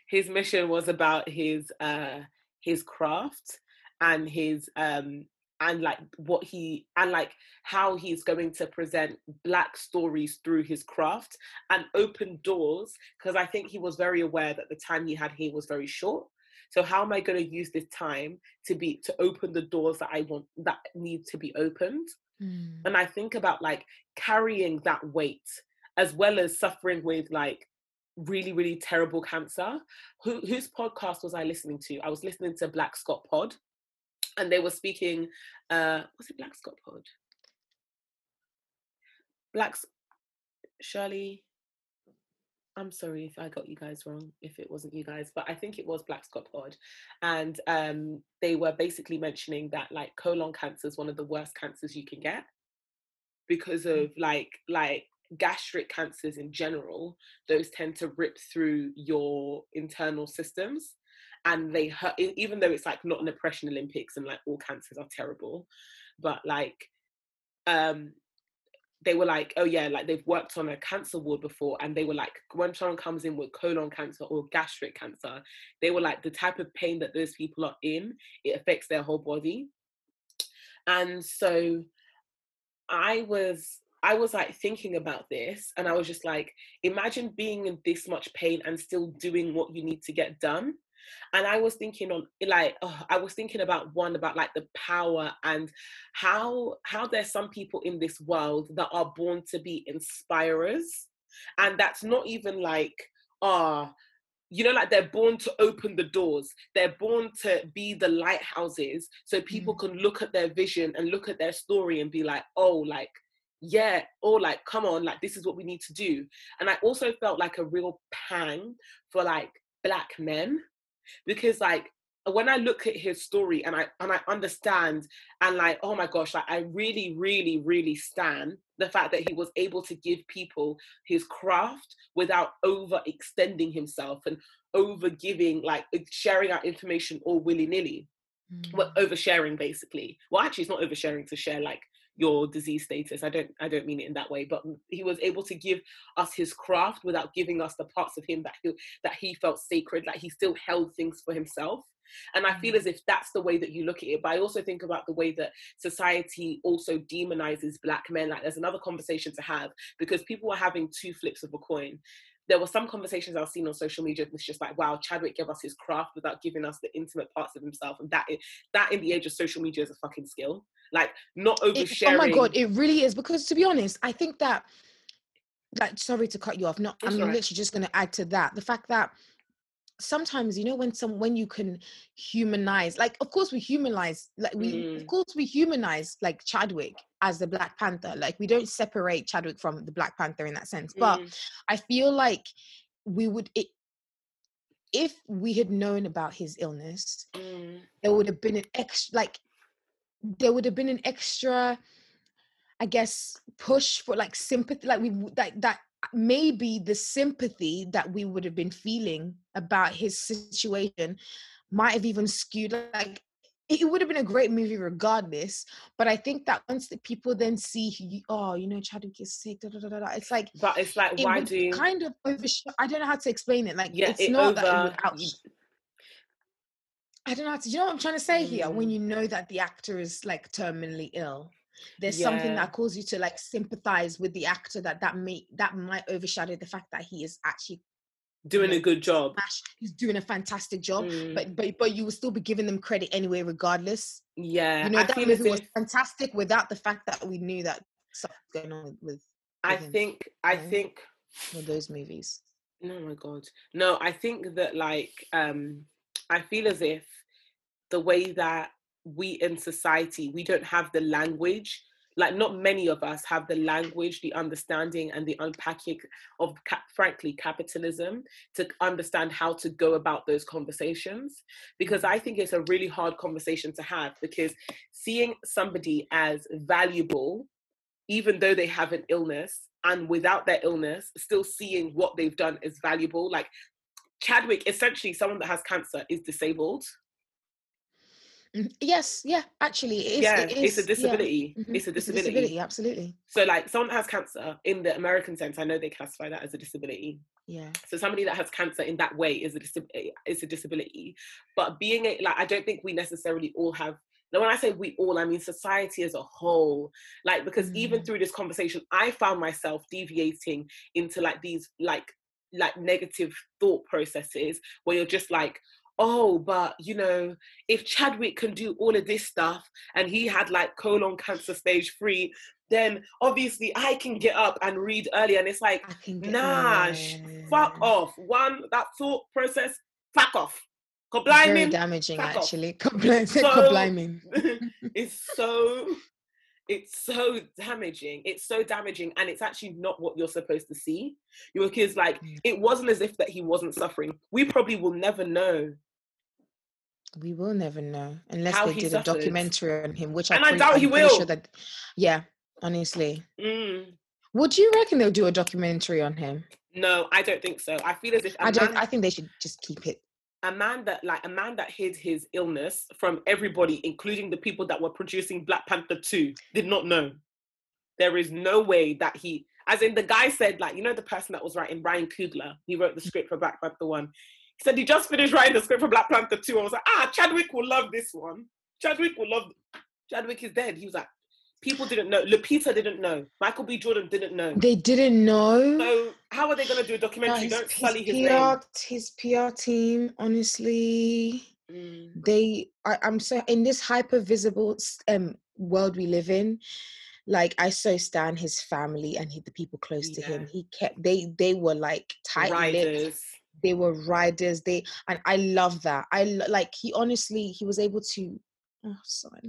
Speaker 1: his mission was about his uh his craft and his um and like what he and like how he's going to present black stories through his craft and open doors because i think he was very aware that the time he had here was very short so how am i going to use this time to be to open the doors that i want that need to be opened
Speaker 2: Mm.
Speaker 1: and i think about like carrying that weight as well as suffering with like really really terrible cancer. Who, whose podcast was i listening to? I was listening to black scott pod and they were speaking uh was it black scott pod? Black S- shirley i'm sorry if i got you guys wrong if it wasn't you guys but i think it was black scott pod. And um they were basically mentioning that like colon cancer is one of the worst cancers you can get because of like like gastric cancers in general those tend to rip through your internal systems and they hurt even though it's like not an oppression olympics and like all cancers are terrible but like um they were like oh yeah like they've worked on a cancer ward before and they were like when someone comes in with colon cancer or gastric cancer they were like the type of pain that those people are in it affects their whole body. And so i was i was like thinking about this and i was just like imagine being in this much pain and still doing what you need to get done. And i was thinking on like oh, i was thinking about one about like the power and how how there's some people in this world that are born to be inspirers and that's not even like ah you know like they're born to open the doors. They're born to be the lighthouses so people can look at their vision and look at their story and be like oh like yeah or like come on like this is what we need to do. And i also felt like a real pang for like black men because like when I look at his story and I and I understand and like oh my gosh like I really really really stand the fact that he was able to give people his craft without overextending himself and over giving like sharing out information all willy-nilly. Mm. well oversharing basically. Well actually it's not oversharing to share like your disease status i don't i don't mean it in that way but he was able to give us his craft without giving us the parts of him that he that he felt sacred like he still held things for himself and I feel mm. as if that's the way that you look at it. But I also think about the way that society also demonizes black men. Like there's another conversation to have because people are having two flips of a coin. There were some conversations I've seen on social media that's just like, wow, Chadwick gave us his craft without giving us the intimate parts of himself. And that that in the age of social media is a fucking skill. Like not oversharing. It,
Speaker 2: oh my god, it really is. Because to be honest, I think that like sorry to cut you off. Not I'm right. literally just gonna add to that. The fact that sometimes you know when some when you can humanize like of course we humanize like we mm. of course we humanize like chadwick as the black panther like we don't separate chadwick from the black panther in that sense mm. but i feel like we would it, if we had known about his illness mm. there would have been an extra like there would have been an extra i guess push for like sympathy like we like that maybe the sympathy that we would have been feeling about his situation might have even skewed like it would have been a great movie regardless but i think that once the people then see oh you know chadwick is sick da, da, da, da, it's like
Speaker 1: but it's like it why do you
Speaker 2: kind of overshadow i don't know how to explain it like yeah, it's it not over, that it would out I don't know how to, you know what I'm trying to say mm. here? When mm. you know that the actor is like terminally ill there's yeah. something that calls you to like sympathize with the actor that that may that might overshadow the fact that he is actually
Speaker 1: doing a good job
Speaker 2: he's doing a fantastic job mm. but but but you will still be giving them credit anyway regardless
Speaker 1: yeah
Speaker 2: you know I that movie was fantastic without the fact that we knew that something going on with, with
Speaker 1: i him, think i know? think
Speaker 2: with those movies
Speaker 1: oh my god no i think that like um i feel as if the way that we in society we don't have the language like not many of us have the language the understanding and the unpacking of frankly capitalism to understand how to go about those conversations because i think it's a really hard conversation to have because seeing somebody as valuable even though they have an illness and without their illness still seeing what they've done is valuable like chadwick essentially someone that has cancer is disabled
Speaker 2: Mm, yes, yeah, actually, it is,
Speaker 1: yeah, it is, it's a disability. Yeah. Mm-hmm. It's a disability.
Speaker 2: It's a disability, absolutely.
Speaker 1: So, like, someone that has cancer in the American sense, I know they classify that as a disability.
Speaker 2: Yeah.
Speaker 1: So, somebody that has cancer in that way is a disability. Is a disability. But being a, like, I don't think we necessarily all have. Now, when I say we all, I mean society as a whole. Like, because mm. even through this conversation, I found myself deviating into like these like like negative thought processes where you're just like oh, but you know, if Chadwick can do all of this stuff and he had like colon cancer stage three, then obviously I can get up and read early. And it's like, nah, fuck off. One, that thought process, fuck off.
Speaker 2: Very damaging, actually. Compl- so,
Speaker 1: it's so it's so damaging it's so damaging and it's actually not what you're supposed to see your kids like mm. it wasn't as if that he wasn't suffering we probably will never know
Speaker 2: we will never know unless How they did suffered. a documentary on him, which
Speaker 1: and I, I doubt I'm he will. Sure
Speaker 2: that, yeah, honestly.
Speaker 1: Mm.
Speaker 2: Would you reckon they'll do a documentary on him?
Speaker 1: No, I don't think so. I feel as if
Speaker 2: I don't. Man, I think they should just keep it.
Speaker 1: A man that, like, a man that hid his illness from everybody, including the people that were producing Black Panther Two, did not know. There is no way that he, as in the guy said, like, you know, the person that was writing Ryan Coogler, he wrote the script for Black Panther One. He said he just finished writing the script for Black Panther 2. I was like, ah, Chadwick will love this one. Chadwick will love. Chadwick is dead. He was like, people didn't know. Lupita didn't know. Michael B. Jordan didn't know.
Speaker 2: They didn't know.
Speaker 1: So how are they going to do a documentary? his, Don't sully his,
Speaker 2: his
Speaker 1: PR, name.
Speaker 2: His PR team, honestly, mm. they. I, I'm so in this hyper visible um, world we live in. Like I so stand his family and he, the people close yeah. to him. He kept they they were like tight lipped they were riders they and i love that i like he honestly he was able to oh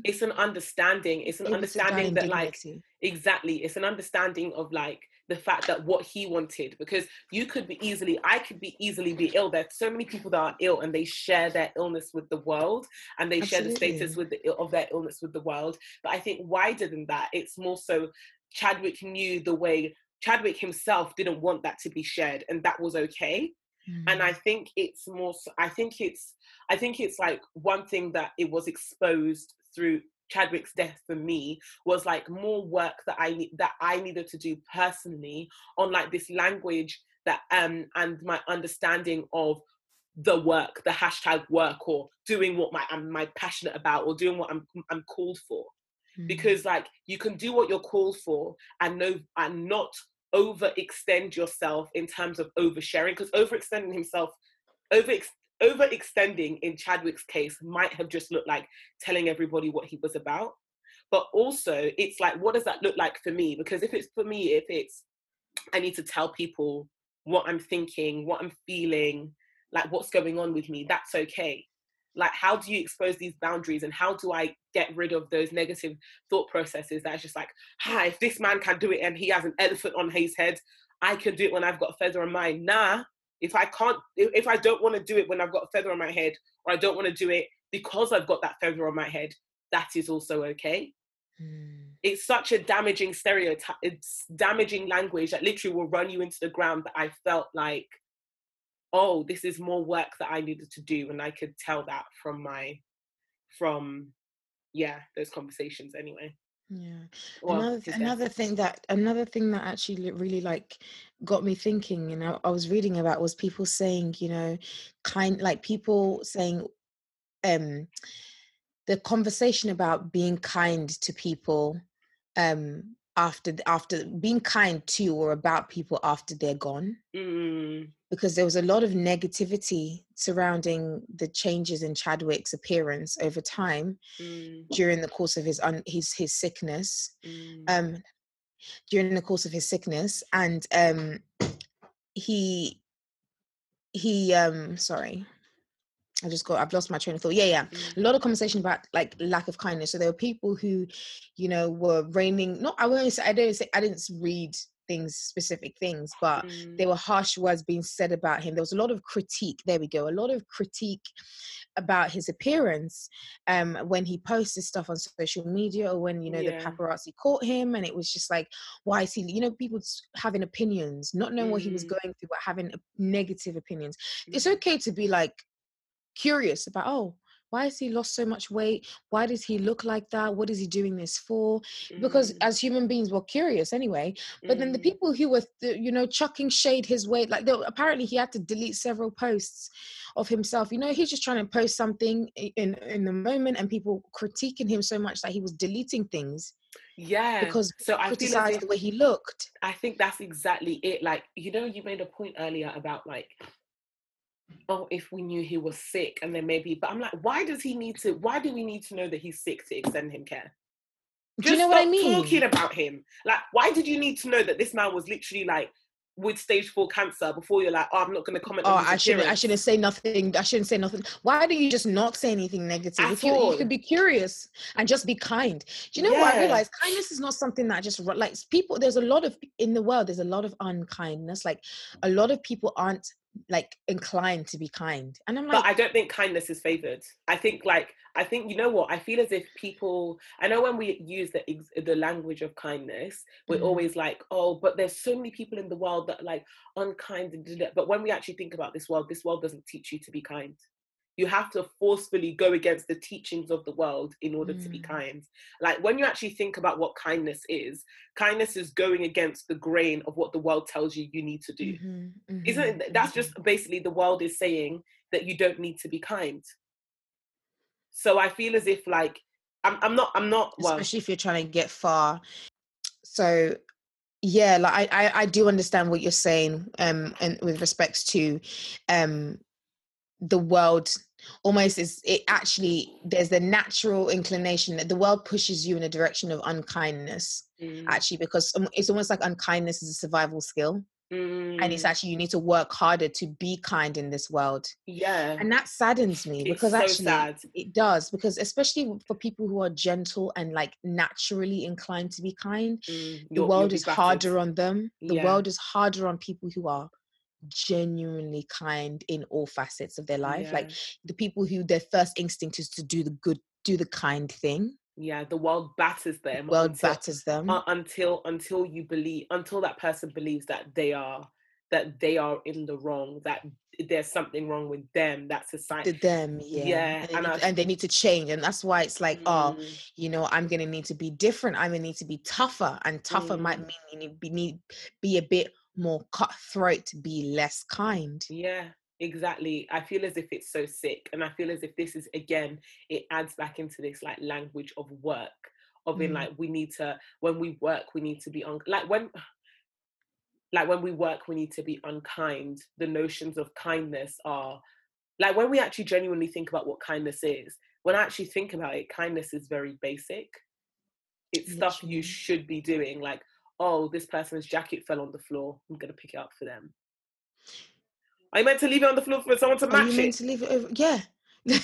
Speaker 1: it's an understanding it's an understanding that like exactly it's an understanding of like the fact that what he wanted because you could be easily i could be easily be ill there's so many people that are ill and they share their illness with the world and they Absolutely. share the status with the of their illness with the world but i think wider than that it's more so Chadwick knew the way Chadwick himself didn't want that to be shared, and that was okay. Mm. And I think it's more. I think it's. I think it's like one thing that it was exposed through Chadwick's death for me was like more work that I that I needed to do personally on like this language that um and my understanding of the work, the hashtag work, or doing what my I'm my passionate about, or doing what I'm I'm called for. Mm. Because like you can do what you're called for and no and not overextend yourself in terms of oversharing. Because overextending himself, over overextending in Chadwick's case might have just looked like telling everybody what he was about. But also, it's like, what does that look like for me? Because if it's for me, if it's, I need to tell people what I'm thinking, what I'm feeling, like what's going on with me, that's okay. Like, how do you expose these boundaries and how do I get rid of those negative thought processes that's just like, hi, ah, if this man can do it and he has an elephant on his head, I can do it when I've got a feather on mine. Nah, if I can't, if I don't want to do it when I've got a feather on my head, or I don't want to do it because I've got that feather on my head, that is also okay. Mm. It's such a damaging stereotype, it's damaging language that literally will run you into the ground that I felt like, oh, this is more work that I needed to do. And I could tell that from my, from, yeah, those conversations anyway.
Speaker 2: Yeah. Well, another another thing that another thing that actually really like got me thinking, you know, I was reading about was people saying, you know, kind like people saying um the conversation about being kind to people um after after being kind to or about people after they're gone mm. because there was a lot of negativity surrounding the changes in Chadwick's appearance over time mm. during the course of his un, his his sickness mm. um during the course of his sickness and um he he um sorry I just got I've lost my train of thought. Yeah, yeah. Mm. A lot of conversation about like lack of kindness. So there were people who, you know, were raining not I won't say I don't say I didn't read things, specific things, but mm. there were harsh words being said about him. There was a lot of critique. There we go. A lot of critique about his appearance um when he posted stuff on social media or when you know yeah. the paparazzi caught him and it was just like why is he you know people having opinions not knowing mm. what he was mm. going through but having negative opinions mm. it's okay to be like curious about oh why has he lost so much weight why does he look like that what is he doing this for because mm. as human beings we're curious anyway but mm. then the mm. people who were you know chucking shade his weight like apparently he had to delete several posts of himself you know he's just trying to post something in in the moment and people critiquing him so much that he was deleting things
Speaker 1: yeah
Speaker 2: because so i criticized the way he looked
Speaker 1: i think that's exactly it like you know you made a point earlier about like oh, if we knew he was sick and then maybe, but I'm like, why does he need to, why do we need to know that he's sick to extend him care?
Speaker 2: Just do you know what I mean?
Speaker 1: Talking about him. Like, why did you need to know that this man was literally like with stage four cancer before you're like, oh, I'm not going to comment.
Speaker 2: Oh, I shouldn't. I shouldn't say nothing. I shouldn't say nothing. Why do you just not say anything negative? At if you, you could be curious and just be kind. Do you know yeah. what I realize? Kindness is not something that just like people. There's a lot of in the world. There's a lot of unkindness. Like a lot of people aren't like inclined to be kind and i'm like
Speaker 1: but i don't think kindness is favored. I think like i think you know what? I feel as if people i know when we use the the language of kindness we're mm. always like oh but there's so many people in the world that are like unkind and but when we actually think about this world this world doesn't teach you to be kind you have to forcefully go against the teachings of the world in order mm. to be mm. kind. Like when you actually think about what kindness is, kindness is going against the grain of what the world tells you you need to do. Mm-hmm, mm-hmm, Isn't it? That's mm-hmm. just basically the world is saying that you don't need to be kind. So I feel as if like I'm, I'm not I'm not
Speaker 2: well, especially if you're trying to get far. So yeah, like I, I, I do understand what you're saying um and with respects to um the world almost is it actually there's a natural inclination that the world pushes you in a direction of unkindness mm. actually because it's almost like unkindness is a survival skill mm. and it's mm. actually you need to work harder to be kind in this world
Speaker 1: yeah
Speaker 2: and that saddens me it's because so actually sad. it does because especially for people who are gentle and like naturally inclined to be kind mm. the world is harder on them the yeah. world is harder on people who are genuinely kind in all facets of their life yeah. like the people who their first instinct is to do the good do the kind thing
Speaker 1: yeah the world batters them
Speaker 2: world
Speaker 1: until,
Speaker 2: batters them
Speaker 1: uh, until until you believe until that person believes that they are that they are in the wrong that there's something wrong with them that's a sign
Speaker 2: to them yeah,
Speaker 1: yeah
Speaker 2: and, they
Speaker 1: and,
Speaker 2: need,
Speaker 1: I,
Speaker 2: and they need to change and that's why it's like oh
Speaker 1: Mm,
Speaker 2: you know i'm gonna need to be different i'm gonna need to be tougher and tougher might
Speaker 1: Mm.
Speaker 2: mean you need be need be a bit more cutthroat be less kind.
Speaker 1: Yeah exactly i feel as if it's so sick and i feel as if this is again it adds back into this like language of work of in
Speaker 2: Mm.
Speaker 1: like we need to when we work we need to be on like when like when we work we need to be unkind the notions of kindness are like when we actually genuinely think about what kindness is when i actually think about it kindness is very basic. It's stuff you should be doing like oh this person's jacket fell on the floor i'm gonna pick it up for them are you meant to leave it on the floor for someone to
Speaker 2: Are you
Speaker 1: match
Speaker 2: meant
Speaker 1: it
Speaker 2: to leave it over? Yeah.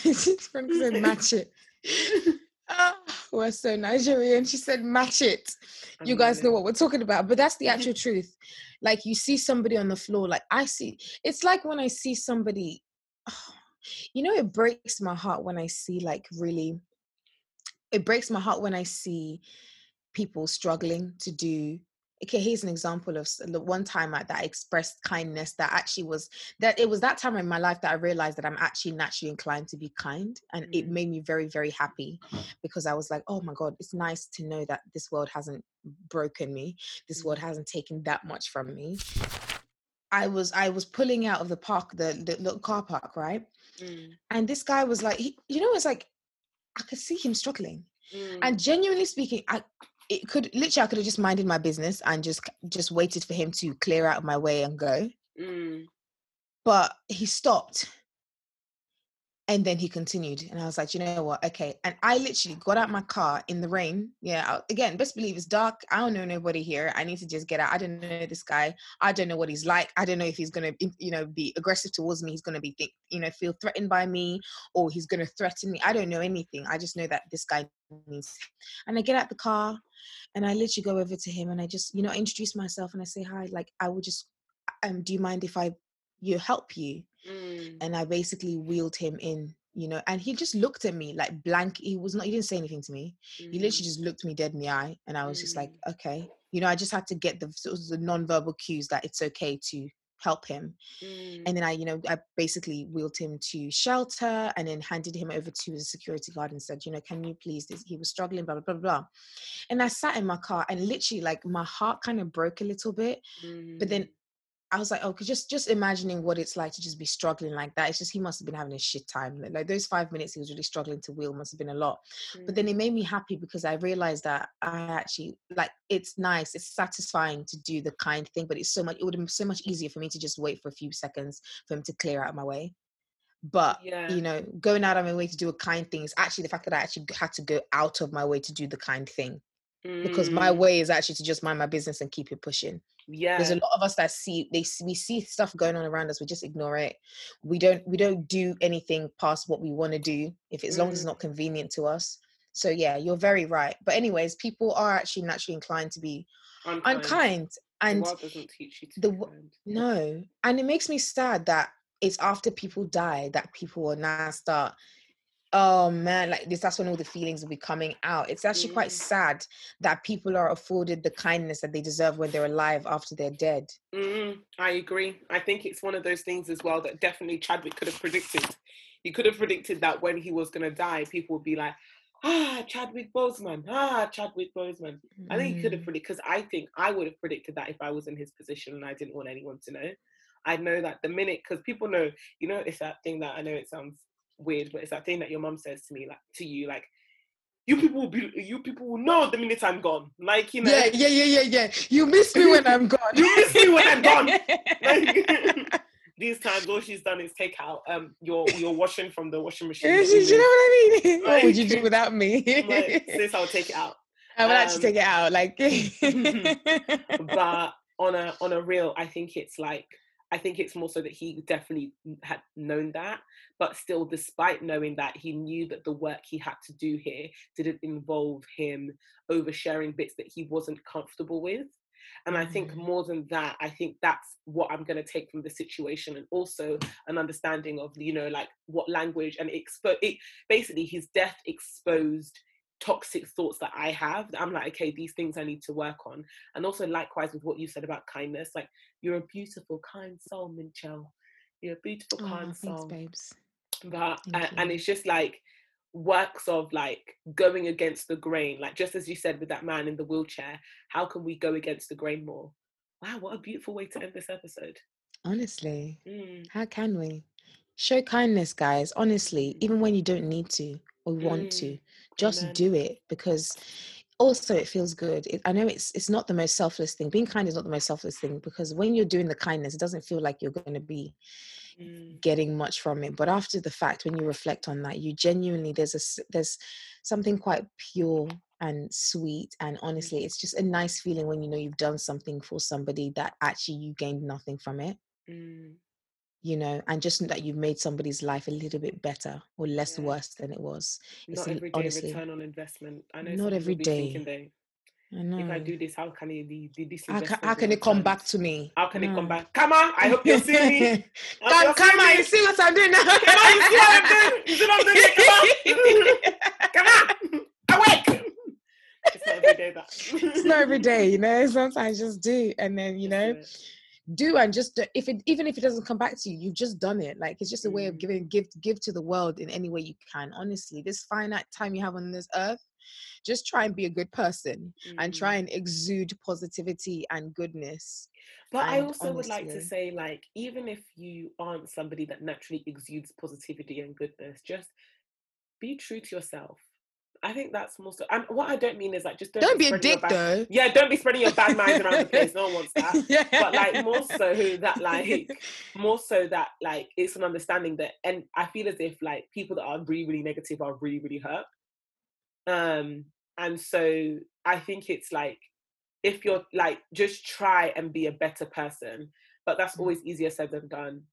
Speaker 2: Frank said match it. Ah, we're so Nigerian. She said match it. You guys know
Speaker 1: know.
Speaker 2: what we're talking about, but that's the actual truth. Like you see somebody on the floor, like I see. It's like when I see somebody. You know, it breaks my heart when I see like really. It breaks my heart when I see people struggling to do okay here's an example of the one time that i expressed kindness that actually was that it was that time in my life that i realized that i'm actually naturally inclined to be kind and it
Speaker 1: Mm.
Speaker 2: made me very very happy because i was like oh my god it's nice to know that this world hasn't broken me this world
Speaker 1: Mm.
Speaker 2: hasn't taken that much from me. I was i was pulling out of the park the, the little car park right?
Speaker 1: Mm,
Speaker 2: and this guy was like he, you know it's like i could see him struggling.
Speaker 1: Mm,
Speaker 2: and genuinely speaking i it could literally i could have just minded my business and just just waited for him to clear out of my way and go.
Speaker 1: Mm,
Speaker 2: but he stopped and then he continued and i was like you know what? Okay and i literally got out my car in the rain yeah again best believe it's dark i don't know nobody here i need to just get out i don't know this guy i don't know what he's like i don't know if he's gonna you know be aggressive towards me he's gonna be think, you know feel threatened by me or he's gonna threaten me i don't know anything i just know that this guy needs and i get out the car and i literally go over to him and i just you know introduce myself and i say hi like i would just um do you mind if i you help you
Speaker 1: mm,
Speaker 2: and I basically wheeled him in, you know, and he just looked at me like blank. He was not, he didn't say anything to me. He literally
Speaker 1: mm,
Speaker 2: just looked me dead in the eye. And I was just like,
Speaker 1: Mm.
Speaker 2: okay. You know, I just had to get the sort of the non-verbal cues that it's okay to help him.
Speaker 1: mm,
Speaker 2: And then I, you know, I basically wheeled him to shelter and then handed him over to the security guard and said, you know, can you please, this, he was struggling, blah, blah, blah, blah. And I sat in my car and literally like my heart kind of broke a little bit. But then
Speaker 1: mm,
Speaker 2: I was like, oh, just just imagining what it's like to just be struggling like that. It's just he must have been having a shit time. Like, those five minutes he was really struggling to wheel must have been a lot. But then it
Speaker 1: mm,
Speaker 2: made me happy because I realized that I actually like it's nice, it's satisfying to do the kind thing, but it's so much it would have been so much easier for me to just wait for a few seconds for him to clear out of my way. But
Speaker 1: yeah,
Speaker 2: you know, going out of my way to do a kind thing is actually the fact that I actually had to go out of my way to do the kind thing because my
Speaker 1: mm,
Speaker 2: way is actually to just mind my business and keep it pushing. Yeah. there's a lot of us that see they we see stuff going on around us we just ignore it. We don't we don't do anything past what we want to do if as long as it's
Speaker 1: mm,
Speaker 2: not convenient to us. So yeah you're very right. But anyways people are actually naturally inclined to be
Speaker 1: unkind.
Speaker 2: unkind and
Speaker 1: world doesn't teach you to
Speaker 2: the
Speaker 1: be
Speaker 2: no. And it makes me sad that it's after people die that people will now start oh man like this that's when all the feelings will be coming out it's actually quite
Speaker 1: Mm,
Speaker 2: sad that people are afforded the kindness that they deserve when they're alive after they're dead
Speaker 1: mm, I agree. I think it's one of those things as well that definitely Chadwick could have predicted. He could have predicted that when he was going to die, people would be like, ah, Chadwick Boseman, ah, Chadwick Boseman. I think he could have
Speaker 2: Mm.
Speaker 1: predicted, because I think I would have predicted that if I was in his position and I didn't want anyone to know. I'd know that the minute, because people know, you know, it's that thing that I know it sounds weird, but it's that thing that your mom says to me, like, to you, like, you people will be, you people will know the minute I'm gone. Like, you know,
Speaker 2: Yeah, yeah, yeah, yeah, yeah. You miss me when I'm gone.
Speaker 1: You miss me when I'm gone. like, these times all she's done is take out um your your washing from the washing machine.
Speaker 2: Do you know what. I mean? what would you do without me?
Speaker 1: Like, sis, I'll take it out.
Speaker 2: I would actually
Speaker 1: um,
Speaker 2: take it out. Like,
Speaker 1: But on a on a real, I think it's like I think it's more so that he definitely had known that, but still, despite knowing that, he knew that the work he had to do here didn't involve him oversharing bits that he wasn't comfortable with. And I think
Speaker 2: Mhm.
Speaker 1: more than that, I think that's what I'm going to take from the situation, and also an understanding of you know like what language and expo- it basically his death exposed toxic thoughts that I have. That I'm like, okay, these things I need to work on. And also likewise with what you said about kindness, like you're a beautiful, kind soul, Minchel. You're a beautiful,
Speaker 2: Oh,
Speaker 1: kind
Speaker 2: thanks,
Speaker 1: soul.
Speaker 2: babes.
Speaker 1: But
Speaker 2: Thank
Speaker 1: and, it's just like works of like going against the grain. Like just as you said with that man in the wheelchair, how can we go against the grain more? Wow, what a beautiful way to end this episode.
Speaker 2: Honestly,
Speaker 1: Mm,
Speaker 2: how can we show kindness, guys? Honestly, even when you don't need to or want to,
Speaker 1: mm,
Speaker 2: just
Speaker 1: amen.
Speaker 2: do it because also it feels good. It, I know it's it's not the most selfless thing. Being kind is not the most selfless thing because when you're doing the kindness, it doesn't feel like you're going to be
Speaker 1: Mm,
Speaker 2: getting much from it. But after the fact, when you reflect on that, you genuinely there's a there's something quite pure and sweet and honestly, it's just a nice feeling when you know you've done something for somebody that actually you gained nothing from it
Speaker 1: mm,
Speaker 2: you know, and just that you've made somebody's life a little bit better or less
Speaker 1: yeah.
Speaker 2: worse than it was. It's
Speaker 1: Not every day
Speaker 2: honestly
Speaker 1: return on investment. I know
Speaker 2: not
Speaker 1: every day. people
Speaker 2: every
Speaker 1: be
Speaker 2: day.
Speaker 1: thinking they
Speaker 2: I
Speaker 1: if I do this, how can it the this
Speaker 2: How can, how can it come back to me?
Speaker 1: How can it come back? Come on, I hope you see me.
Speaker 2: Come, come on, you see what I'm doing now?
Speaker 1: Come on, you see what I'm doing? You see what I'm doing? Come on, come on, awake. It's not every day that.
Speaker 2: it's not every day, you know. Sometimes just do, and then you know. Do and just if it even if it doesn't come back to you, you've just done it. Like it's just a way of
Speaker 1: Mm.
Speaker 2: giving give give to the world in any way you can. Honestly, this finite time you have on this earth, just try and be a good person and
Speaker 1: Mm.
Speaker 2: try and exude positivity and goodness.
Speaker 1: But I
Speaker 2: and
Speaker 1: also would like to say, like, even if you aren't somebody that naturally exudes positivity and goodness, just be true to yourself. I think that's more so. And what I don't mean is like just don't,
Speaker 2: Don't be a dick
Speaker 1: bad,
Speaker 2: though.
Speaker 1: Yeah, don't be spreading your bad minds around the place. No one wants that.
Speaker 2: yeah.
Speaker 1: But like more so that like more so that like it's an understanding that, and I feel as if like people that are really really negative are really really hurt. Um, and so I think it's like if you're like just try and be a better person, but that's
Speaker 2: Mm.
Speaker 1: always easier said than done.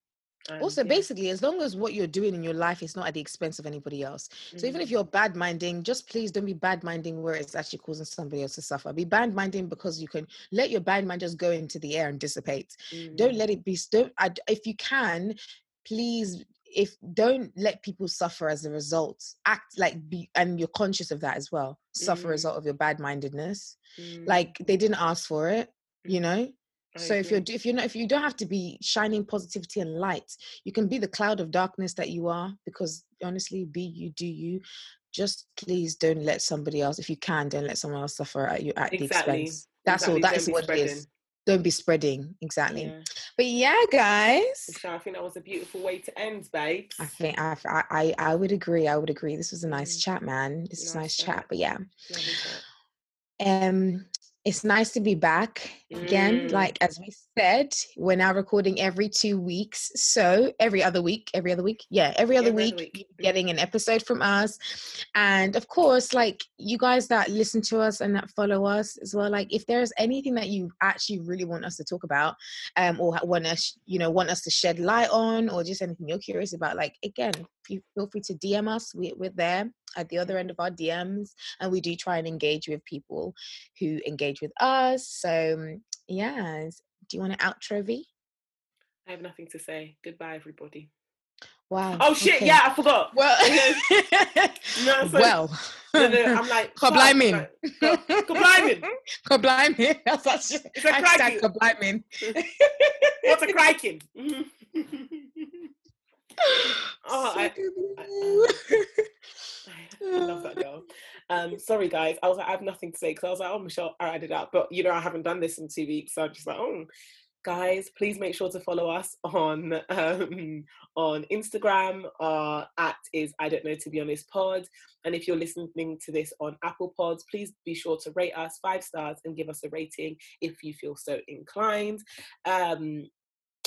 Speaker 2: Also
Speaker 1: yeah.
Speaker 2: basically as long as what you're doing in your life is not at the expense of anybody else. So even if
Speaker 1: Mm,
Speaker 2: you're bad minding just please don't be bad minding where it's actually causing somebody else to suffer. Be bad minding because you can let your bad mind just go into the air and dissipate. Don't
Speaker 1: mm,
Speaker 2: let it be don't I, if you can please if don't let people suffer as a result. Act like be and you're conscious of that as well. Suffer
Speaker 1: Mm.
Speaker 2: as a result of your bad mindedness
Speaker 1: mm,
Speaker 2: like they didn't ask for it you
Speaker 1: mm,
Speaker 2: know
Speaker 1: I
Speaker 2: so if you're if you're not if you don't have to be shining positivity and light you can be the cloud of darkness that you are because honestly be you do you just please don't let somebody else if you can don't let someone else suffer at you at the expense that's
Speaker 1: exactly.
Speaker 2: all that
Speaker 1: don't
Speaker 2: is what it is don't be spreading exactly
Speaker 1: Yeah.
Speaker 2: but yeah guys
Speaker 1: So I think that was a beautiful way to end, babes.
Speaker 2: i think I, I i would agree i would agree this was a nice
Speaker 1: Mm.
Speaker 2: chat man this is a
Speaker 1: Nice
Speaker 2: nice
Speaker 1: chat.
Speaker 2: chat but yeah um it's nice to be back again
Speaker 1: Mm.
Speaker 2: like as we said we're now recording every two weeks so every other week every other week yeah every other
Speaker 1: every other
Speaker 2: week,
Speaker 1: week.
Speaker 2: getting an episode from us and of course like you guys that listen to us and that follow us as well like if there's anything that you actually really want us to talk about um or want us you know want us to shed light on or just anything you're curious about like again fe- feel free to dm us we, we're there at the other end of our dms and we do try and engage with people who engage with us. So um, yeah, do you want an outro V?
Speaker 1: I have nothing to say. Goodbye, everybody.
Speaker 2: Wow.
Speaker 1: Oh shit!
Speaker 2: okay.
Speaker 1: Yeah, I forgot.
Speaker 2: Well,
Speaker 1: No, so,
Speaker 2: well.
Speaker 1: no, no, I'm like,
Speaker 2: Kabliming.
Speaker 1: Kabliming.
Speaker 2: Kabliming. That's actually
Speaker 1: It's a
Speaker 2: kabliming.
Speaker 1: What's a cracking? oh, I, I love that girl. Um, sorry guys, I was like, I have nothing to say because I was like, oh Michelle, I added up, but you know, I haven't done this in two weeks, so I'm just like, oh, guys, please make sure to follow us on um, on Instagram. Uh, at is I don't know to be honest pod, and if you're listening to this on Apple Pods, please be sure to rate us five stars and give us a rating if you feel so inclined. Um,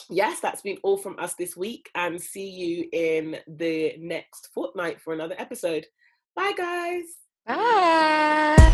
Speaker 1: yes, that's been all from us this week, and see you in the next fortnight for another episode. Bye, guys.
Speaker 2: Bye.